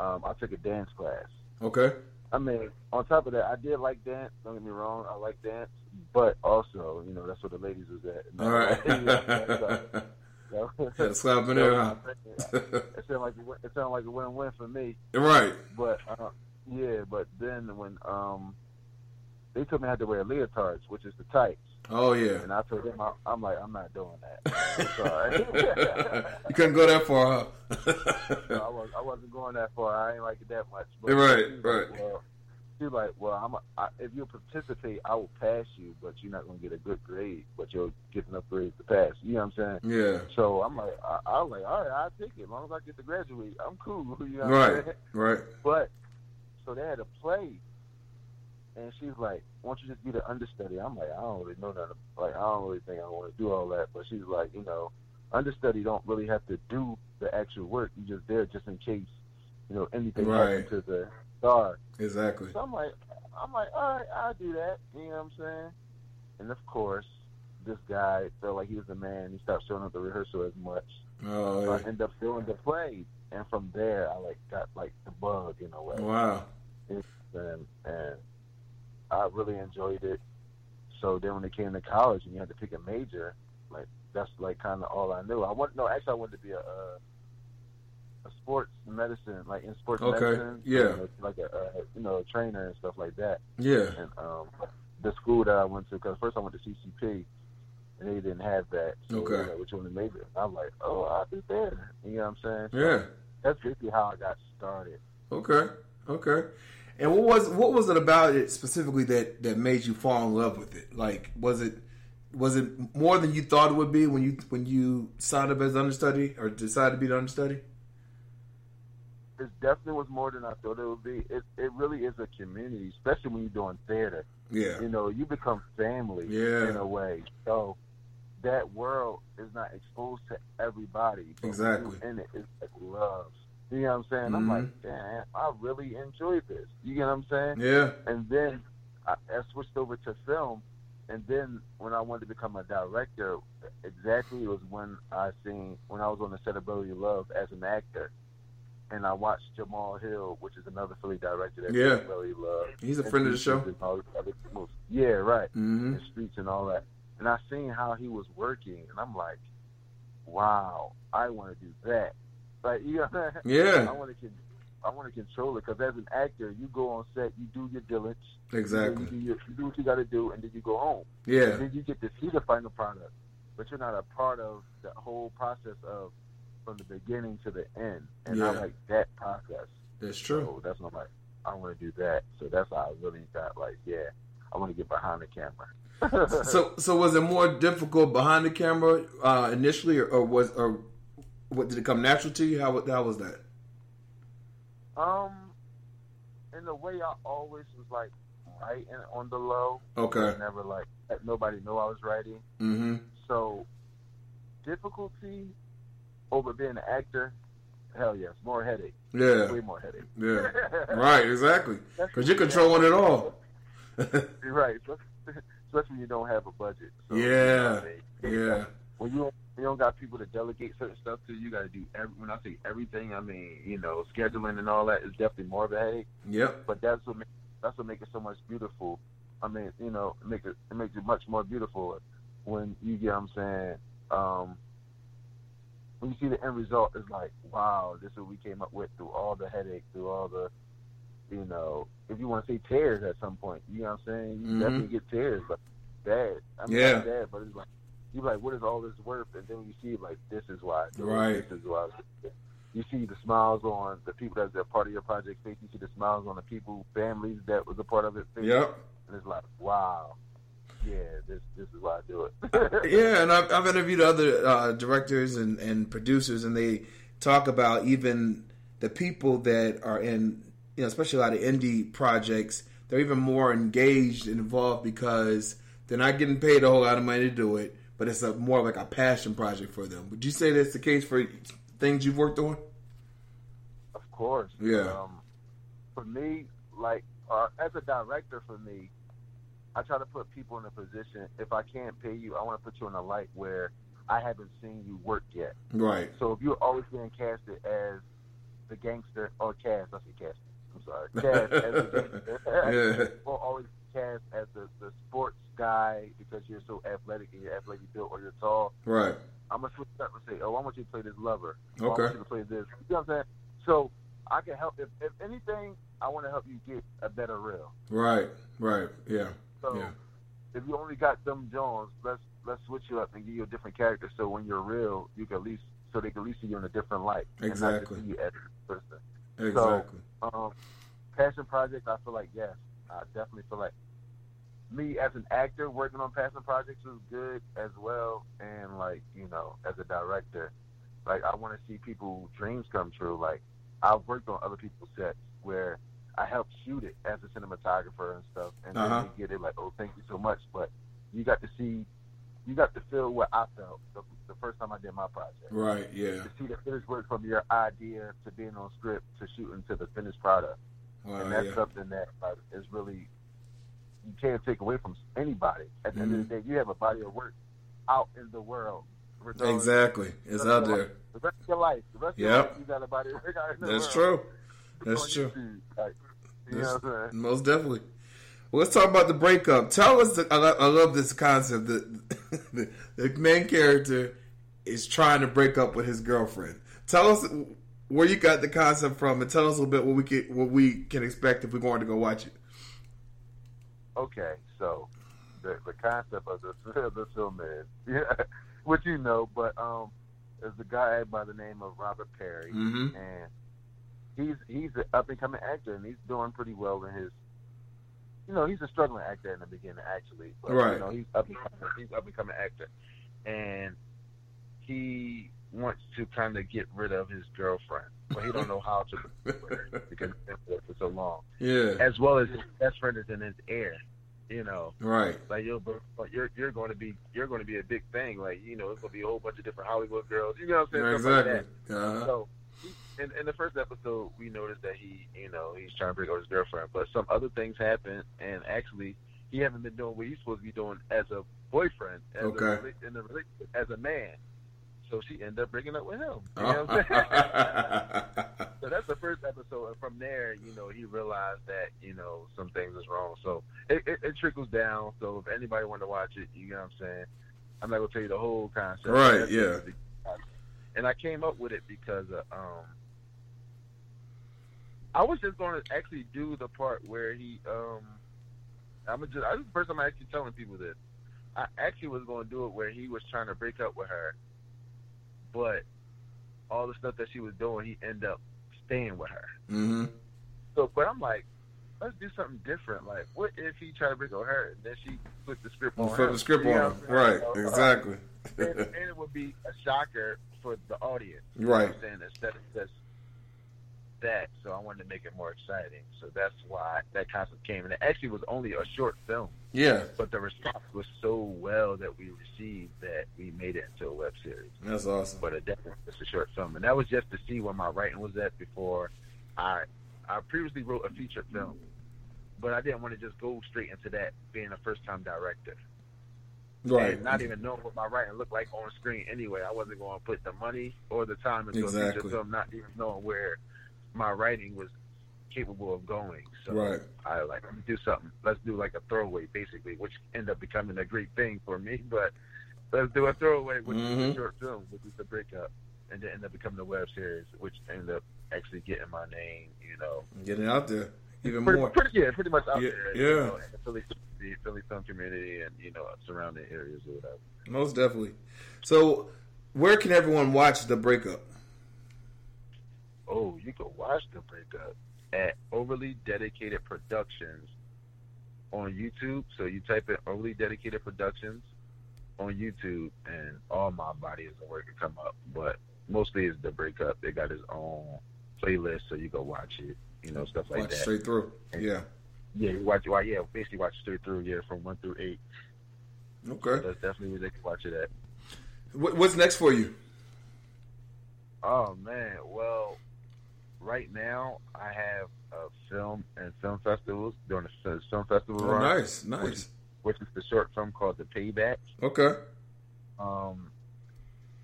Um, I took a dance class. Okay. I mean, on top of that, I did like dance. Don't get me wrong, I like dance. but also, you know, that's where the ladies was at. All right. So, Had to slap huh? it sounded like it sounded like a win-win for me. Right. But uh, yeah, but then when um they told me I had to wear leotards, which is the tights. Oh yeah. And I told them I, I'm like I'm not doing that. I'm sorry. You couldn't go that far, huh? No, I, was, I wasn't going that far. I ain't like it that much. But Right, she right. Like, well, she's like, well, I'm a, I, if you participate, I will pass you, but you're not going to get a good grade, but you'll get enough grades to pass. You know what I'm saying? Yeah. So I'm like, I, I was like, all right, I'll take it. As long as I get to graduate, I'm cool. You know what I'm Right. Right. But so they had a play, and she's like, "Why don't you just be the understudy?" I'm like, "I don't really know nothing. Like, I don't really think I want to do all that." But she's like, "You know, understudy don't really have to do the actual work. You just there just in case, you know, anything Right. happens to the star." Exactly. So I'm like, I'm like, all right, I'll do that. You know what I'm saying? And of course, this guy felt like he was the man. He stopped showing up to rehearsal as much. Oh, So I end up doing the play, and from there, I like got like the bug in a way. Wow. And, and I really enjoyed it. So then when it came to college and you had to pick a major, like that's like kind of all I knew. I want no, actually I wanted to be a a, a sports medicine, like in sports Okay, medicine. yeah. you know, like a, a you know a trainer and stuff like that. Yeah. And um, the school that I went to, because first I went to CCP, and they didn't have that. So Okay. like, which one to major? I'm like, oh, I'll do there. You know what I'm saying? So Yeah. That's basically how I got started. Okay. Okay. And what was what was it about it specifically that that made you fall in love with it? Like, was it was it more than you thought it would be when you when you signed up as understudy or decided to be the understudy? it definitely was more than I thought it would be. It it really is a community, especially when you're doing theater. Yeah. You know, you become family Yeah. in a way. So that world is not exposed to everybody. Exactly. in it, it's like love. You know what I'm saying? I'm Mhm. like, damn, I really enjoyed this. You get what I'm saying? Yeah. And then I, I switched over to film, and then when I wanted to become a director, exactly it was when I seen when I was on the set of Brotherly Love as an actor, and I watched Jamal Hill, which is another Philly director that Yeah. Brotherly Love. He's a friend of the show. and all these other movies. Yeah, right. Mhm. And streets and all that, and I seen how he was working, and I'm like, wow, I want to do that. Like, you know, Yeah. I want to. I want to control it because as an actor, you go on set, you do your diligence, Exactly. You do, your, you do what you got to do, and then you go home. Yeah. And then you get to see the final product, but you're not a part of the whole process of from the beginning to the end. And I Yeah. like that process. That's true. So that's what I'm like. I want to do that. So that's how I really got like, yeah, I want to get behind the camera. so so was it more difficult behind the camera uh, initially, or, or was or what did it come natural to you? How how was that? Um, in a way, I always was like writing on the low. Okay. I never like let nobody know I was writing. Mm-hmm. So difficulty over being an actor, hell yes, more headache. Yeah. way more headache. Yeah. right. Exactly. Because you're controlling it all. Right, especially when you don't have a budget. So, Yeah. what I mean? Yeah. When you you don't got people to delegate certain stuff to, you got to do. Every, when I say everything, I mean you know scheduling and all that is definitely more of a headache. Yep. But that's what make, that's what makes it so much beautiful. I mean, you know, make it it makes it much more beautiful when you get. what I'm saying, um, when you see the end result, it's like, wow, this is what we came up with through all the headache, through all the, you know, if you want to say tears at some point, you know what I'm saying? You Mhm. definitely get tears, but bad. I mean, Yeah. not bad, but it's like you like, what is all this worth? And then when you see like, this is why, I do it, Right. This is why. I do it. You see the smiles on the people that are part of your project face. You see the smiles on the people, families that was a part of it face. Yep. And it's like, wow, yeah, this this is why I do it. yeah, and I've, I've interviewed other uh, directors and, and producers, and they talk about even the people that are in, you know, especially a lot of indie projects. They're even more engaged and involved because they're not getting paid a whole lot of money to do it, but it's a more like a passion project for them. Would you say that's the case for things you've worked on? Of course. Yeah. Um, for me, like uh, as a director, for me, I try to put people in a position. If I can't pay you, I want to put you in a light where I haven't seen you work yet. Right. So if you're always being casted as the gangster or cast, I say cast. I'm sorry, cast as the gangster, Yeah. or always cast as the, the sports guy because you're so athletic and you're athletically built or you're tall. Right. I'm gonna switch up and say, oh, I want you to play this lover. Oh, I Okay. want you to play this. You know what I'm saying? So I can help. If, if anything, I want to help you get a better reel. Right. Right. Yeah. So Yeah. if you only got them Jones, let's let's switch you up and give you a different character. So when you're real, you can at least so they can at least see you in a different light. Exactly. And not just see you as a person. Exactly. So, um, passion project, I feel like yes, I definitely feel like me as an actor working on passion projects was good as well, and like you know, as a director, like I want to see people's dreams come true. Like I've worked on other people's sets where I helped shoot it as a cinematographer and stuff, and Uh-huh. then they get it like, oh, thank you so much, but you got to see. You got to feel what I felt the, the first time I did my project Right. Yeah. to see the finished work from your idea to being on script to shooting to the finished product. Wow, and that's yeah. something that like, is really you can't take away from anybody. At the end of the Mm-hmm. day, you have a body of work out in the world. Exactly. It's out there. life- The rest of your life, the rest of your Yep. life, you got a body of work out in the That's world. true. That's true. YouTube, Like, you That's- know what I'm saying? Most definitely. Well, let's talk about the breakup. Tell us. The, I, lo- I love this concept. that the, the main character is trying to break up with his girlfriend. Tell us where you got the concept from, and tell us a little bit what we can what we can expect if we're going to go watch it. Okay, so the the concept of the the film is yeah, what you know, but um, there's a guy by the name of Robert Perry, Mhm. and he's he's an up and coming actor, and he's doing pretty well in his. You know, he's a struggling actor in the beginning, actually. But, Right. You know, he's up and coming. He's up and coming actor, and he wants to kind of get rid of his girlfriend, but he don't know how to because he's been with for so long Yeah. as well as his best friend is in his ear. You know, Right. Like you're, you're you're going to be you're going to be a big thing. Like you know, it's going to be a whole bunch of different Hollywood girls. You know what I'm saying? Yeah, Stuff like exactly. Uh-huh. So, in, in the first episode, we noticed that he, you know, he's trying to break up his girlfriend, but some other things happen, and actually, he haven't been doing what he's supposed to be doing as a boyfriend, as Okay. a, in a relationship, as a man. So she ended up breaking up with him. You Oh. know what I'm saying? so that's the first episode, and from there, you know, he realized that you know some things is wrong. So it, it, it trickles down. So if anybody want to watch it, you know what I'm saying. I'm not gonna tell you the whole concept. Right, That's yeah. And I came up with it because uh, um, I was just going to actually do the part where he um, I'm just I, this is the first time I'm actually telling people this. I actually was going to do it where he was trying to break up with her, but all the stuff that she was doing, he ended up staying with her. hmm So, but I'm like, let's do something different. Like, what if he tried to break with her and then she flipped the script on Flip him? the script on him. Right. So, uh, Exactly. and, and it would be a shocker for the audience. You know Right. what I'm saying? Instead of just that. So I wanted to make it more exciting. So that's why that concept came. And it actually was only a short film. Yeah. But the response was so well that we received that we made it into a web series. That's awesome. But it definitely was a short film. And that was just to see where my writing was at before I I previously wrote a feature film. But I didn't want to just go straight into that being a first time director. Right. And not even knowing what my writing looked like on screen anyway. I wasn't going to put the money or the time into a Exactly. feature film, not even knowing where my writing was capable of going. So Right. I like let me do something. Let's do like a throwaway, basically, which ended up becoming a great thing for me. But let's do a throwaway, which is Mhm. a short film, which is the breakup, and then end up becoming a web series, which ended up actually getting my name. You know, Getting out there even pretty, more. pretty yeah, pretty much out Yeah, there. yeah. You know, the Philly, the Philly film community and you know surrounding areas or whatever. Most definitely. So, where can everyone watch the breakup? Oh, you can watch the breakup at Overly Dedicated Productions on YouTube. So you type in Overly Dedicated Productions on YouTube, and all my bodies of work will come up. But mostly it's the breakup. They got his own playlist, so you go watch it. You know, stuff like watch that. straight through. Yeah. Yeah, you watch. Well, yeah, basically watch straight through. Yeah, from one through eight. Okay. That's definitely where they can watch it at. What's next for you? Oh man, well, right now I have a film and film festivals during the film festival. Oh, run, nice, nice. Which, is- which is the short film called The Payback. Okay. Um,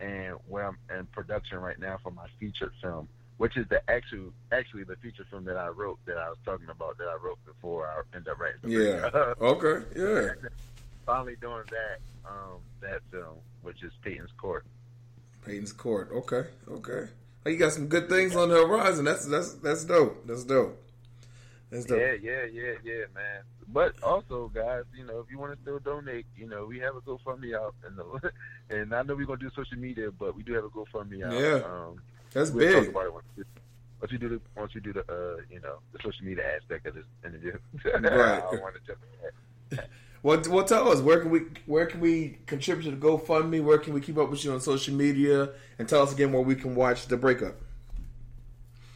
and where I'm in production right now for my featured film, which is the actual actually the feature film that I wrote that I was talking about that I wrote before I ended up writing. the Yeah. Okay. Yeah. Finally doing that um, that film, which is Peyton's Court. Peyton's Court. Okay. Okay. Oh, you got some good things on the horizon. That's that's that's dope. That's dope. That's dope. Yeah, yeah, yeah, yeah, man. But also, guys, you know, if you want to still donate, you know, we have a GoFundMe out, and the, and I know we're gonna do social media, but we do have a GoFundMe out. Yeah. um, That's we'll big. Talk about it once, once you do the once you do the uh, you know, the social media aspect of this interview. Right. I don't want to jump ahead. Well, well, tell us where can we where can we contribute to the GoFundMe? Where can we keep up with you on social media? And tell us again where we can watch the breakup.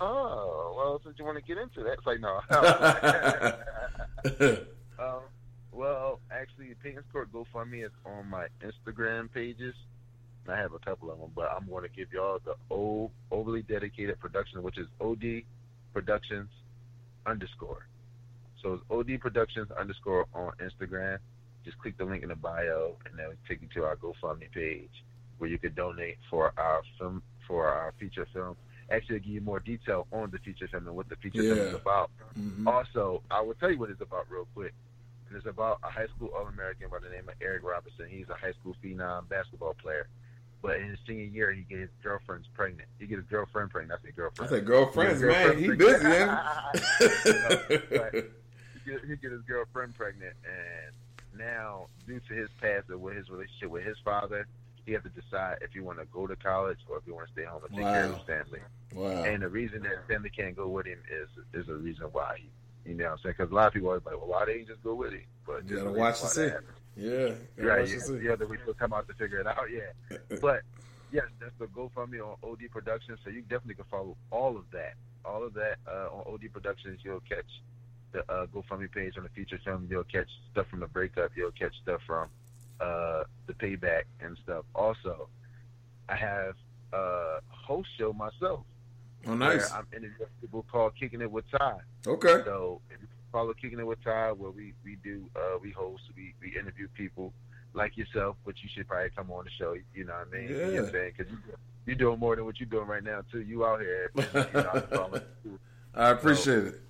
Oh, well, since you want to get into that, it's like no. um, well, actually, Peyton's Court GoFundMe is on my Instagram pages. I have a couple of them, but I'm going to give y'all the o- overly dedicated production, which is OD Productions underscore. So it's OD Productions underscore on Instagram. Just click the link in the bio, and then it'll take you to our GoFundMe page where you can donate for our film for our feature film. Actually, give you more detail on the feature film and what the feature film is Yeah. about. Mhm. Also, I will tell you what it's about real quick. And it's about a high school All American by the name of Eric Robinson. He's a high school phenom basketball player. But in his senior year, he gets his girlfriend's pregnant. He gets his girlfriend pregnant. I I girlfriend. said girlfriends, He gets his man. He busy, man. But he get, he get his girlfriend pregnant, and now due to his past and with his relationship with his father, he has to decide if he want to go to college or if he want to stay home and take care of Wow. his family. Wow. And the reason that family can't go with him is is a reason why he, you know, what I'm saying because a lot of people always like, well, why didn't he just go with him? But You gotta watch why see. Yeah. Right, yeah, the yeah, that we will come out to figure it out. Yeah, but yes, that's the GoFundMe on OD Productions. So you definitely can follow all of that, all of that uh, on OD Productions. You'll catch the uh, GoFundMe page on the feature film. You'll catch stuff from the breakup. You'll catch stuff from uh, the payback and stuff. Also, I have a host show myself. Oh, nice. Where I'm interviewing people called Kicking It with Ty. Okay. So if you follow Kicking It with Ty, where we we do uh, we host, we we interview people like yourself, which you should probably come on the show. You know what I mean? You know what Yeah. I'm saying? Because you, you're doing more than what you're doing right now too. You out here. You know, I'm following you. I appreciate it.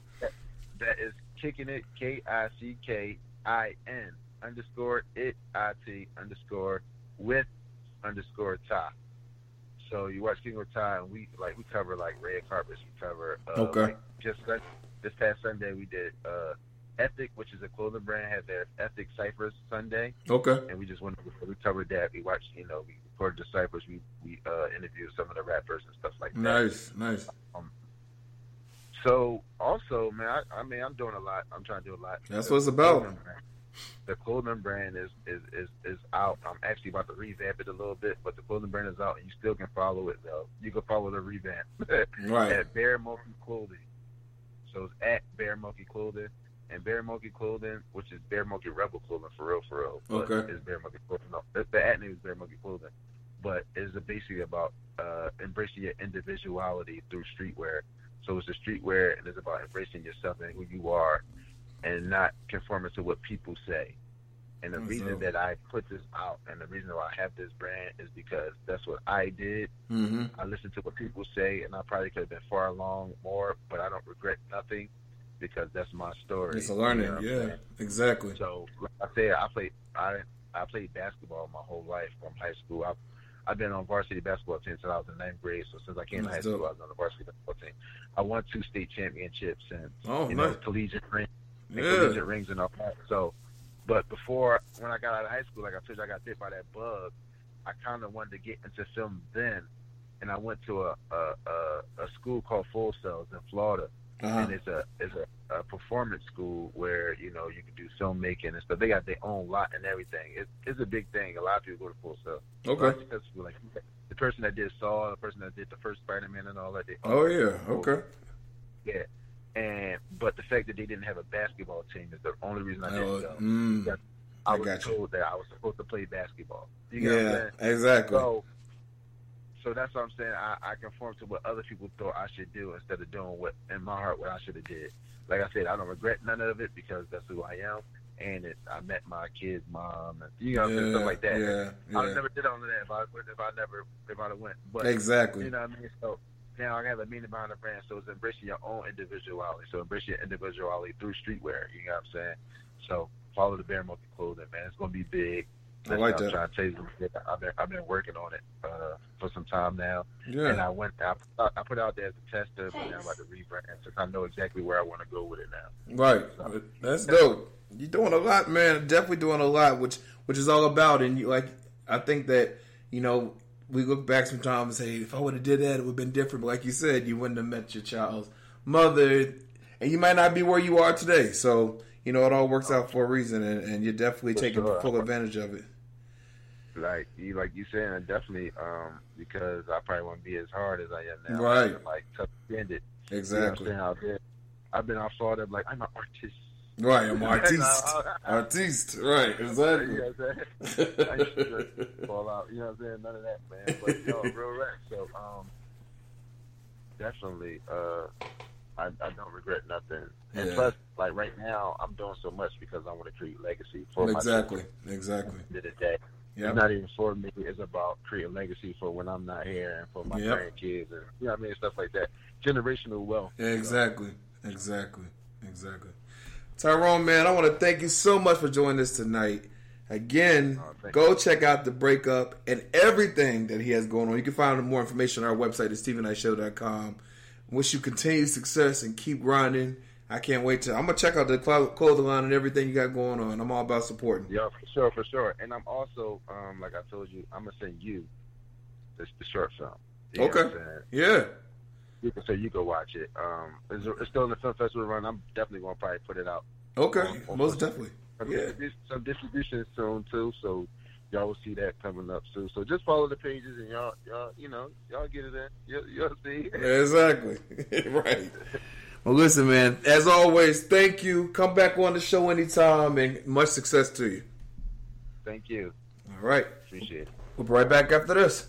That, is kicking it. K I C K I N underscore it I T underscore with underscore Ty. So you watch King with Ty, and we like we cover like red carpets. We cover uh, Okay. like, just like this past Sunday we did uh, Ethic, which is a clothing brand, had their Ethic Ciphers Sunday. Okay. And we just went we covered that. We watched, you know, we recorded the ciphers. We we uh, interviewed some of the rappers and stuff like that. Nice, nice. Um, so also, man, I, I mean, I'm doing a lot. I'm trying to do a lot. That's The what it's about. clothing brand- The clothing brand is, is is is out. I'm actually about to revamp it a little bit, but the clothing brand is out, and you still can follow it though. You can follow the revamp Right. at Bear Monkey Clothing. So it's at Bear Monkey Clothing, and Bear Monkey Clothing, which is Bear Monkey Rebel Clothing for real, for real. But Okay. It's Bear Monkey Clothing. No, the, the at name is Bear Monkey Clothing, but it's basically about uh, embracing your individuality through streetwear. So it's a streetwear, and it's about embracing yourself and who you are, and not conforming to what people say. And the That's reason that I put this out, and the reason why I have this brand, is because that's what I did. Mm-hmm. I listened to what people say, and I probably could have been far along more, but I don't regret nothing because that's my story. It's a learning. You know yeah. saying? Exactly. So, like I said, I played I I played basketball my whole life from high school. I've I've been on varsity basketball team since I was in ninth grade. So since I came to high school. I was on the varsity basketball team. I won two state championships and Oh, you know nice. collegiate rings, Yeah. collegiate rings and all that. So, but before when I got out of high school, like I told you, I got bit by that bug. I kind of wanted to get into film then, and I went to a a, a, a school called Full Sail in Florida, Uh-huh. and it's a it's a, a performance school where you know you can do filmmaking and stuff. They got their own lot and everything. It, it's a big thing. A lot of people go to Full Sail. Okay. Lot like the person that did Saw, the person that did the first Spider Man and all that. They Oh yeah. Okay. yeah. And but the fact that they didn't have a basketball team is the only reason I didn't Oh, go. mm, I, I was got you. told that I was supposed to play basketball. You I'm Yeah. Exactly. So, so that's what I'm saying. I, I conform to what other people thought I should do instead of doing what in my heart what I should have did. Like I said, I don't regret none of it because that's who I am. And it, I met my kid's mom, and you know, what I'm saying? Yeah, stuff like that. yeah, I yeah. never did all of that if I if I never if I'd have went. But Exactly. you know what I mean. So now I have a meaning behind the brand, so it's embracing your own individuality. So embrace your individuality through streetwear. You know what I'm saying? So follow the Bear Monkey clothing, man. It's gonna be big. I like I'm that. trying to tell you, I've been I've been working on it uh, for some time now. Yeah. And I went I, I put out there as a tester, but now I'm about to rebrand since I know exactly where I want to go with it now. Right. That's dope. You're doing a lot, man. Definitely doing a lot, which which is all about. And you like, I think that you know we look back sometimes and say, if I would have did that, it would have been different. But like you said, you wouldn't have met your child's mother, and you might not be where you are today. So you know it all works out for a reason, and, and you're definitely For taking sure. full advantage of it. Like you, like you said, and definitely um, because I probably won't be as hard as I am now. Right. I'm, like tough skinned. Exactly. You know what I'm saying? Out there, I've been all thought of like I'm an artist. Right, I'm artiste. Artiste, right, exactly. You know what I'm saying? I just fall out. You know what I'm saying? None of that, man. But yo, real rap. So um, definitely, uh, I, I don't regret nothing. And Yeah. plus, like right now, I'm doing so much because I want to create legacy for my Exactly, children. exactly. At the end of the day. Yep. It's not even for me. It's about creating legacy for when I'm not here and for my Yep. grandkids and you know what I mean stuff like that. Generational wealth. Yeah, exactly, exactly, exactly. Tyrone, man, I want to thank you so much for joining us tonight. Again, oh, thank go check out the breakup and everything that he has going on. You can find more information on our website at StevenKnightShow.com. Wish you continued success and keep grinding. I can't wait to. I'm gonna check out the clo- clothing line and everything you got going on. I'm all about supporting. Yeah, for sure, for sure. And I'm also, um, like I told you, I'm gonna send you the, the short film. You know what I'm Okay. Yeah. You can say you go watch it. Um, it's, it's still in the film festival run. I'm definitely gonna probably put it out. Okay. on- on- Most definitely. Some, Yeah. some distribution soon too, so y'all will see that coming up soon. So just follow the pages and y'all, y'all, you know, y'all get it in. You'll, you'll see. Exactly. right. Well, listen, man. As always, thank you. Come back on the show anytime, and much success to you. Thank you. All right. Appreciate it. We'll be right back after this.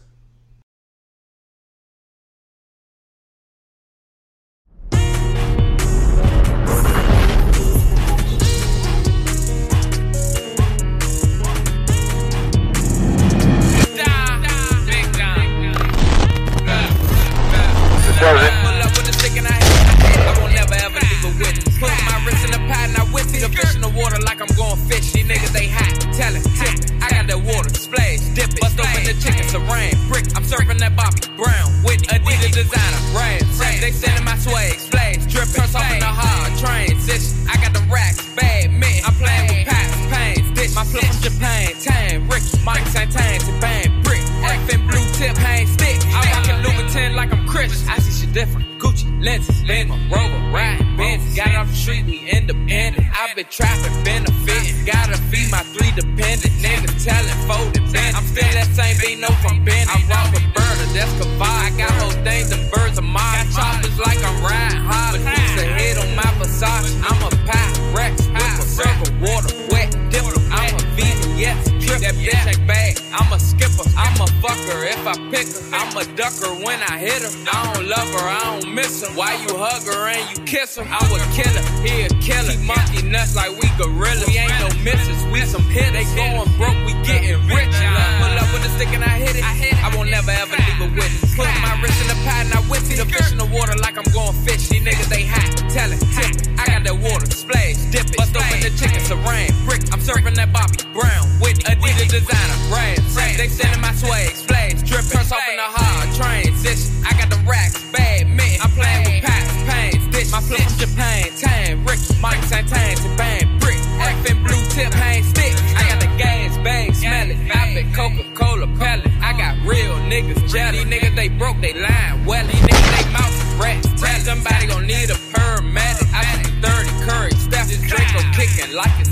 Like I'm going fish. These niggas they hot. Tell it, tip it. I got that water, splash, dip it. Bust open the chicken, saran, brick. I'm serving that Bobby Brown with Adidas designer, brand. They sending my swag, splash, dripping. Turns off in the hard transition. I got the racks, bad mint. I'm playing with pots, pains, dish. My flip from Japan, tan, Ricky, Mike Santan, to bang, brick. Effing blue tip, pain stick. I'm rocking Louboutin like I'm Chris. I see shit different. Gucci, lenses, Lima, Rover, ride, Benz. Got off the street, we independent. I've been trapping, benefiting. Gotta feed my three dependent niggas, telling, folding, bent. I'm still that same beat, no from Ben. I rock with burner, that's Kavai. I got whole things and birds of mine. Choppers like I'm riding hard. But who's ahead on my Versace? I'm a Pyrex, with a circle, water, wet, dipper. I'm a vegan, yes, trip. That bitch ain't bad. I'm a skipper. I'm a fucker if I pick her. I'm a ducker when I hit her. I don't love her, I don't miss her. Why you hug her and you kiss her? I would kill her, he a killer. Monkey nuts like we gorillas. We ain't no misses, we some hitters. They going broke, we getting rich. Pull up with a stick and I hit it. I won't never ever leave a witness. Put my wrist in the pad and I it. The fish in the water like I'm going fish. These niggas they hot. Tell it, tip it. I got that water, splash, dip it. Bust open the chicken, saran, brick. I'm serving that Bobby Brown with Adidas designer, brand. They sending my swag, splash, dripping. Turns off in the hard transition. I got the racks, bad mint. I'm playing with pots, pains, dish. My flip from Japan, tan, Ricky, Mike Santan, bang, brick. Effing blue tip, pain stick. I got the gas bag, smell it. I been Coca-Cola pellet. I got real niggas jelly. These niggas they broke, they lying. Well, these niggas they mouth rats. Somebody gon' need a paramedic. I got 30 curry, step this Draco kicking like it's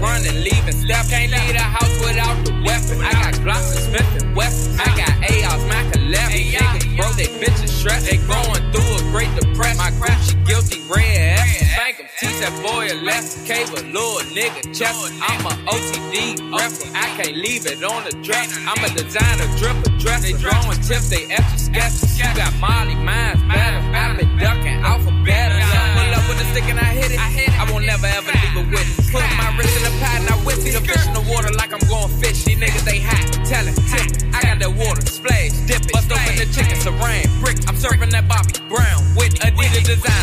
running, leaving step. Can't leave the house without the weapon. I got Glocks and Smith and Wesson. I got ARs, Mac 11. Niggas bro, they bitches stressed. They going through a great depression. My Gucci guilty, red ass. Thank 'em, teach that boy a lesson. Cable, little nigga, chest. I'm a OTD rapper. I can't leave it on the dress. I'm a designer, dripper, dress. They drawing tips, they extra sketches. You got Molly, mine's better. I've been ducking alphabet with a stick and I hit it. I, hit it. I won't never ever leave it with it. Put my wrist in the pot and I whip it. The fish in the water like I'm going fish. These niggas they hot, tell it, tip it. I got that water, splash, dip it. Bust open the chicken, saran, brick. I'm serving that Bobby Brown with Adidas design.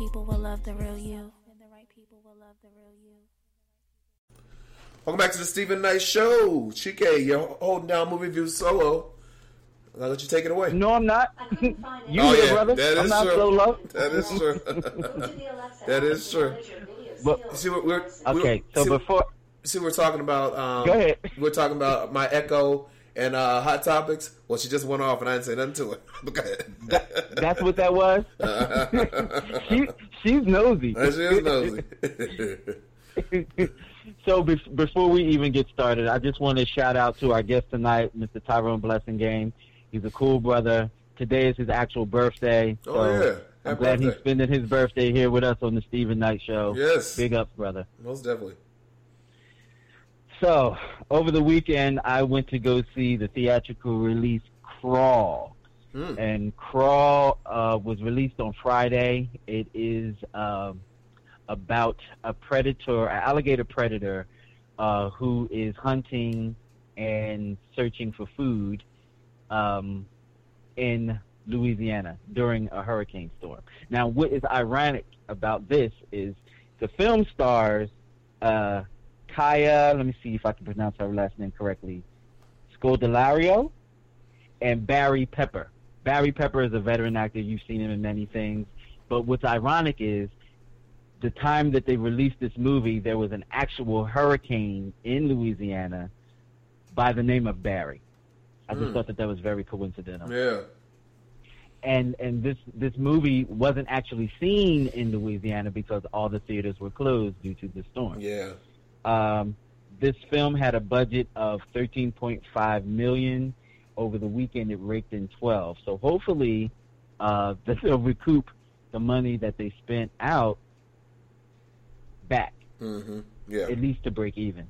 people will love the real you. Welcome back to the Steven Knight Show. Chike, you're holding down movie review solo. I'll let you take it away. No, I'm not. you oh, here, yeah. brother. That is I'm true. Solo. That is true. that is true. But, see, we're, we're okay, so see, before. See, we're talking about. Um, Go ahead. We're talking about my Echo and uh, Hot Topics? Well, she just went off and I didn't say nothing to her. that, that's what that was? she, she's nosy. Uh, she is nosy. so be- before we even get started, I just want to shout out to our guest tonight, Mr. Tyrone Blassingame. He's a cool brother. Today is his actual birthday. Oh, so oh, yeah. I'm glad birthday. he's spending his birthday here with us on the Steven Knight Show. Yes. Big up, brother. Most definitely. So, over the weekend, I went to go see the theatrical release Crawl. Hmm. And Crawl uh, was released on Friday. It is um, about a predator, an alligator predator, uh, who is hunting and searching for food um, in Louisiana during a hurricane storm. Now, what is ironic about this is the film stars. Uh, Kaya, let me see if I can pronounce her last name correctly, Scodelario, and Barry Pepper. Barry Pepper is a veteran actor. You've seen him in many things. But what's ironic is the time that they released this movie, there was an actual hurricane in Louisiana by the name of Barry. I just Hmm. thought that that was very coincidental Yeah. and and this this movie wasn't actually seen in Louisiana because all the theaters were closed due to the storm. Yeah. Um, this film had a budget of 13.5 million. Over the weekend, it raked in 12. So hopefully, uh, they'll recoup the money that they spent out back Mm-hmm. Yeah. at least to break even.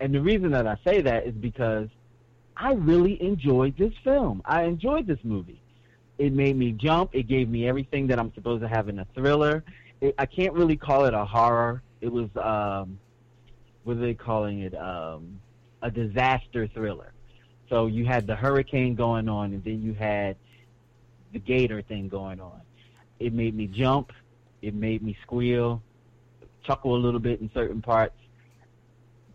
And the reason that I say that is because I really enjoyed this film. I enjoyed this movie. It made me jump. It gave me everything that I'm supposed to have in a thriller. It, I can't really call it a horror. It was um, what are they calling it? Um, a disaster thriller. So you had the hurricane going on, and then you had the gator thing going on. It made me jump. It made me squeal, chuckle a little bit in certain parts.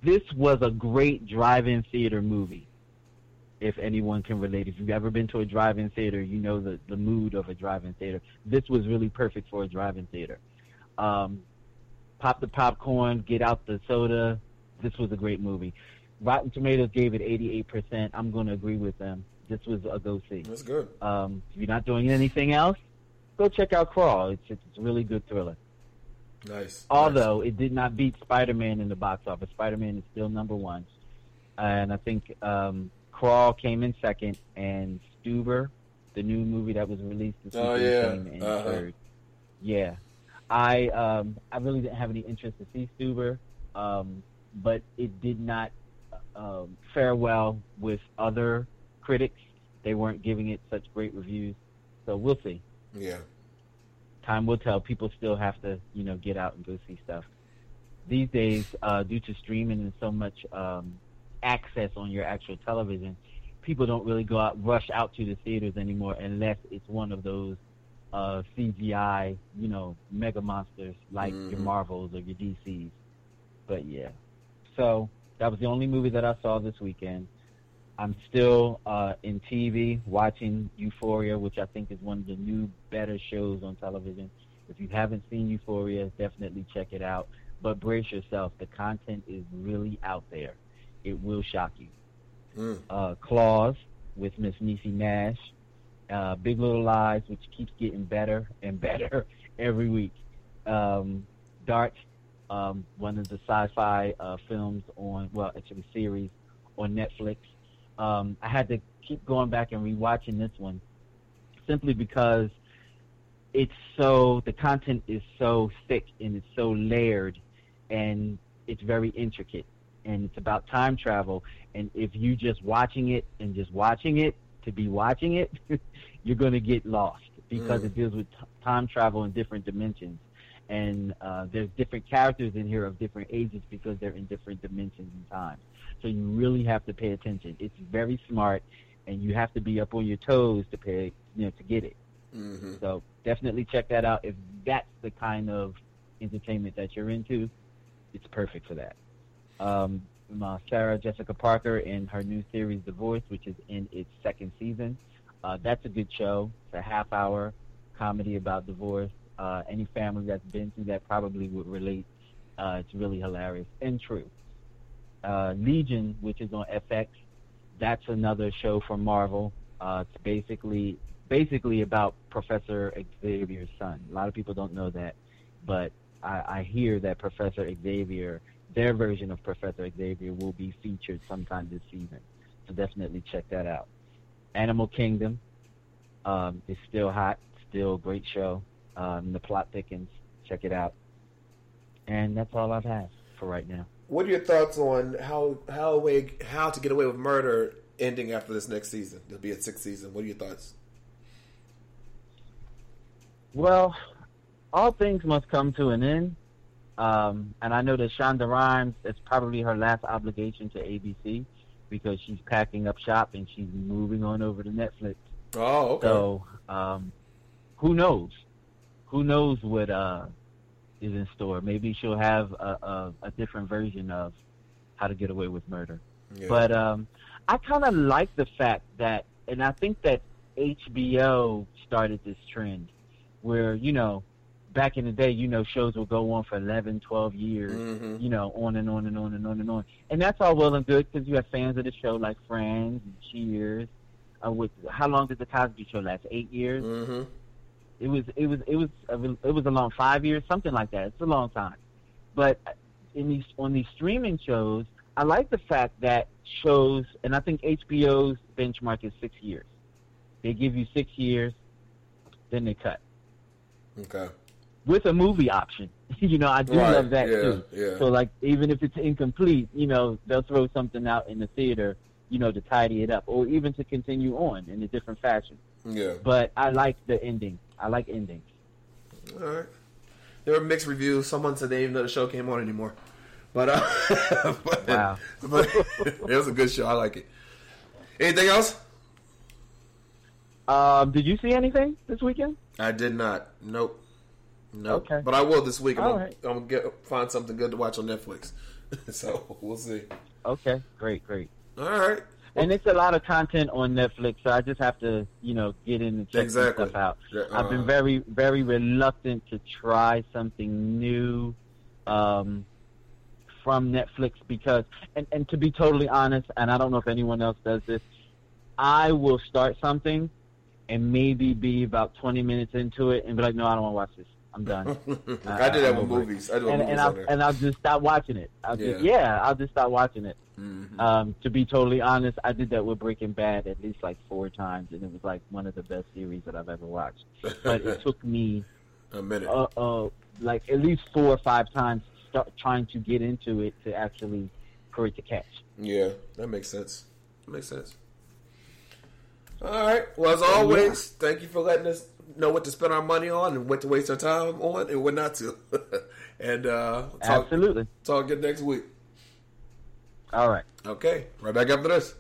This was a great drive-in theater movie. If anyone can relate, if you've ever been to a drive-in theater, you know the the mood of a drive-in theater. This was really perfect for a drive-in theater. Um, pop the popcorn, get out the soda. This was a great movie. Rotten Tomatoes gave it 88%. I'm going to agree with them. This was a go see. That's good. Um, if you're not doing anything else, go check out Crawl. It's it's a really good thriller. Nice. Although it did not beat Spider-Man in the box office, Spider-Man is still number one, and I think um, Crawl came in second, and Stuber, the new movie that was released this Oh, yeah. came in Uh-huh. third. Yeah, I um, I really didn't have any interest to see Stuber, um, but it did not um, fare well with other critics. They weren't giving it such great reviews, so we'll see Yeah. time will tell. People still have to, you know, get out and go see stuff. These days, uh, due to streaming and so much um, access on your actual television, people don't really go out, rush out to the theaters anymore unless it's one of those uh, CGI, you know, mega monsters like your Mhm. Marvels or your DCs. But yeah, so that was the only movie that I saw this weekend. I'm still uh, in TV watching Euphoria, which I think is one of the new better shows on television. If you haven't seen Euphoria, definitely check it out. But brace yourself, the content is really out there. It will shock you. Mm. Uh, Claws with Miss Niecy Nash, uh, Big Little Lies, which keeps getting better and better every week. Um, Dark, um, one of the sci-fi uh, films on, well, actually series on Netflix. Um, I had to keep going back and rewatching this one simply because it's so the content is so thick and it's so layered and it's very intricate and it's about time travel and if you just watching it and just watching it to be watching it you're going to get lost because Mm. it deals with t- time travel in different dimensions and uh, there's different characters in here of different ages because they're in different dimensions and times so you really have to pay attention it's very smart and you have to be up on your toes to pay you know to get it Mm-hmm. so definitely check that out. If that's the kind of entertainment that you're into, it's perfect for that. Um, uh, Sarah Jessica Parker in her new series Divorce, which is in its second season. Uh, that's a good show. It's a half hour comedy about divorce. Uh, any family that's been through that probably would relate. Uh, it's really hilarious and true. Uh, Legion, which is on FX, that's another show from Marvel. Uh, it's basically basically about Professor Xavier's son. A lot of people don't know that, but I, I hear that Professor Xavier, their version of Professor Xavier, will be featured sometime this season. So definitely check that out. Animal Kingdom um, is still hot, still a great show. Um, the plot thickens. Check it out. And that's all I've had for right now. What are your thoughts on how how away how to get away with murder ending after this next season? There'll be a sixth season. What are your thoughts? Well, all things must come to an end. Um, and I know that Shonda Rhimes, it's probably her last obligation to ABC. because she's packing up shop and she's moving on over to Netflix. Oh, okay. So, um, who knows? Who knows what uh, is in store? Maybe she'll have a, a, a different version of How to Get Away with Murder. Yeah. But um, I kind of like the fact that, and I think that HBO started this trend where, you know, back in the day, you know, shows will go on for 11, 12 years, Mm-hmm. you know, on and on and on and on and on. And that's all well and good because you have fans of the show like Friends and Cheers. Uh, with how long did the Cosby Show last? Eight years. Mm-hmm. It was it was it was a, it was a long five years, something like that. It's a long time. But in these on these streaming shows, I like the fact that shows, and I think HBO's benchmark is six years. They give you six years, then they cut Okay. With a movie option. you know, I do Right, love that yeah, too. yeah. So like, even if it's incomplete, you know, they'll throw something out in the theater, you know, to tidy it up, or even to continue on in a different fashion. Yeah. But I like the ending. I like endings. All right. There were mixed reviews. Someone said they didn't know the show came on anymore. But, uh, but, Wow. but it was a good show. I like it. Anything else? Um, did you see anything this weekend? I did not. Nope. Nope. Okay. But I will this week. I'm, All gonna, right. I'm gonna get find something good to watch on Netflix. so we'll see. Okay, great, great. All right. And it's a lot of content on Netflix, so I just have to, you know, get in and check Exactly. stuff out. Yeah, I've been uh, very, very reluctant to try something new um, from Netflix because, and, and to be totally honest, and I don't know if anyone else does this, I will start something and maybe be about 20 minutes into it and be like, no, I don't want to watch this. I'm done. I did that I'm with it. movies. I do and, movies and, I'll, and I'll just stop watching it. I'll just, Yeah. yeah, I'll just stop watching it. Mhm. Um, to be totally honest, I did that with Breaking Bad at least like four times, and it was like one of the best series that I've ever watched. But it took me a minute. uh, uh, like at least four or five times start trying to get into it to actually for it to catch. Yeah, that makes sense. That makes sense. All right. Well, as always, thank you for letting us know what to spend our money on and what to waste our time on and what not to. and uh, talk, Absolutely. talk again next week. All right. Okay. Right back after this.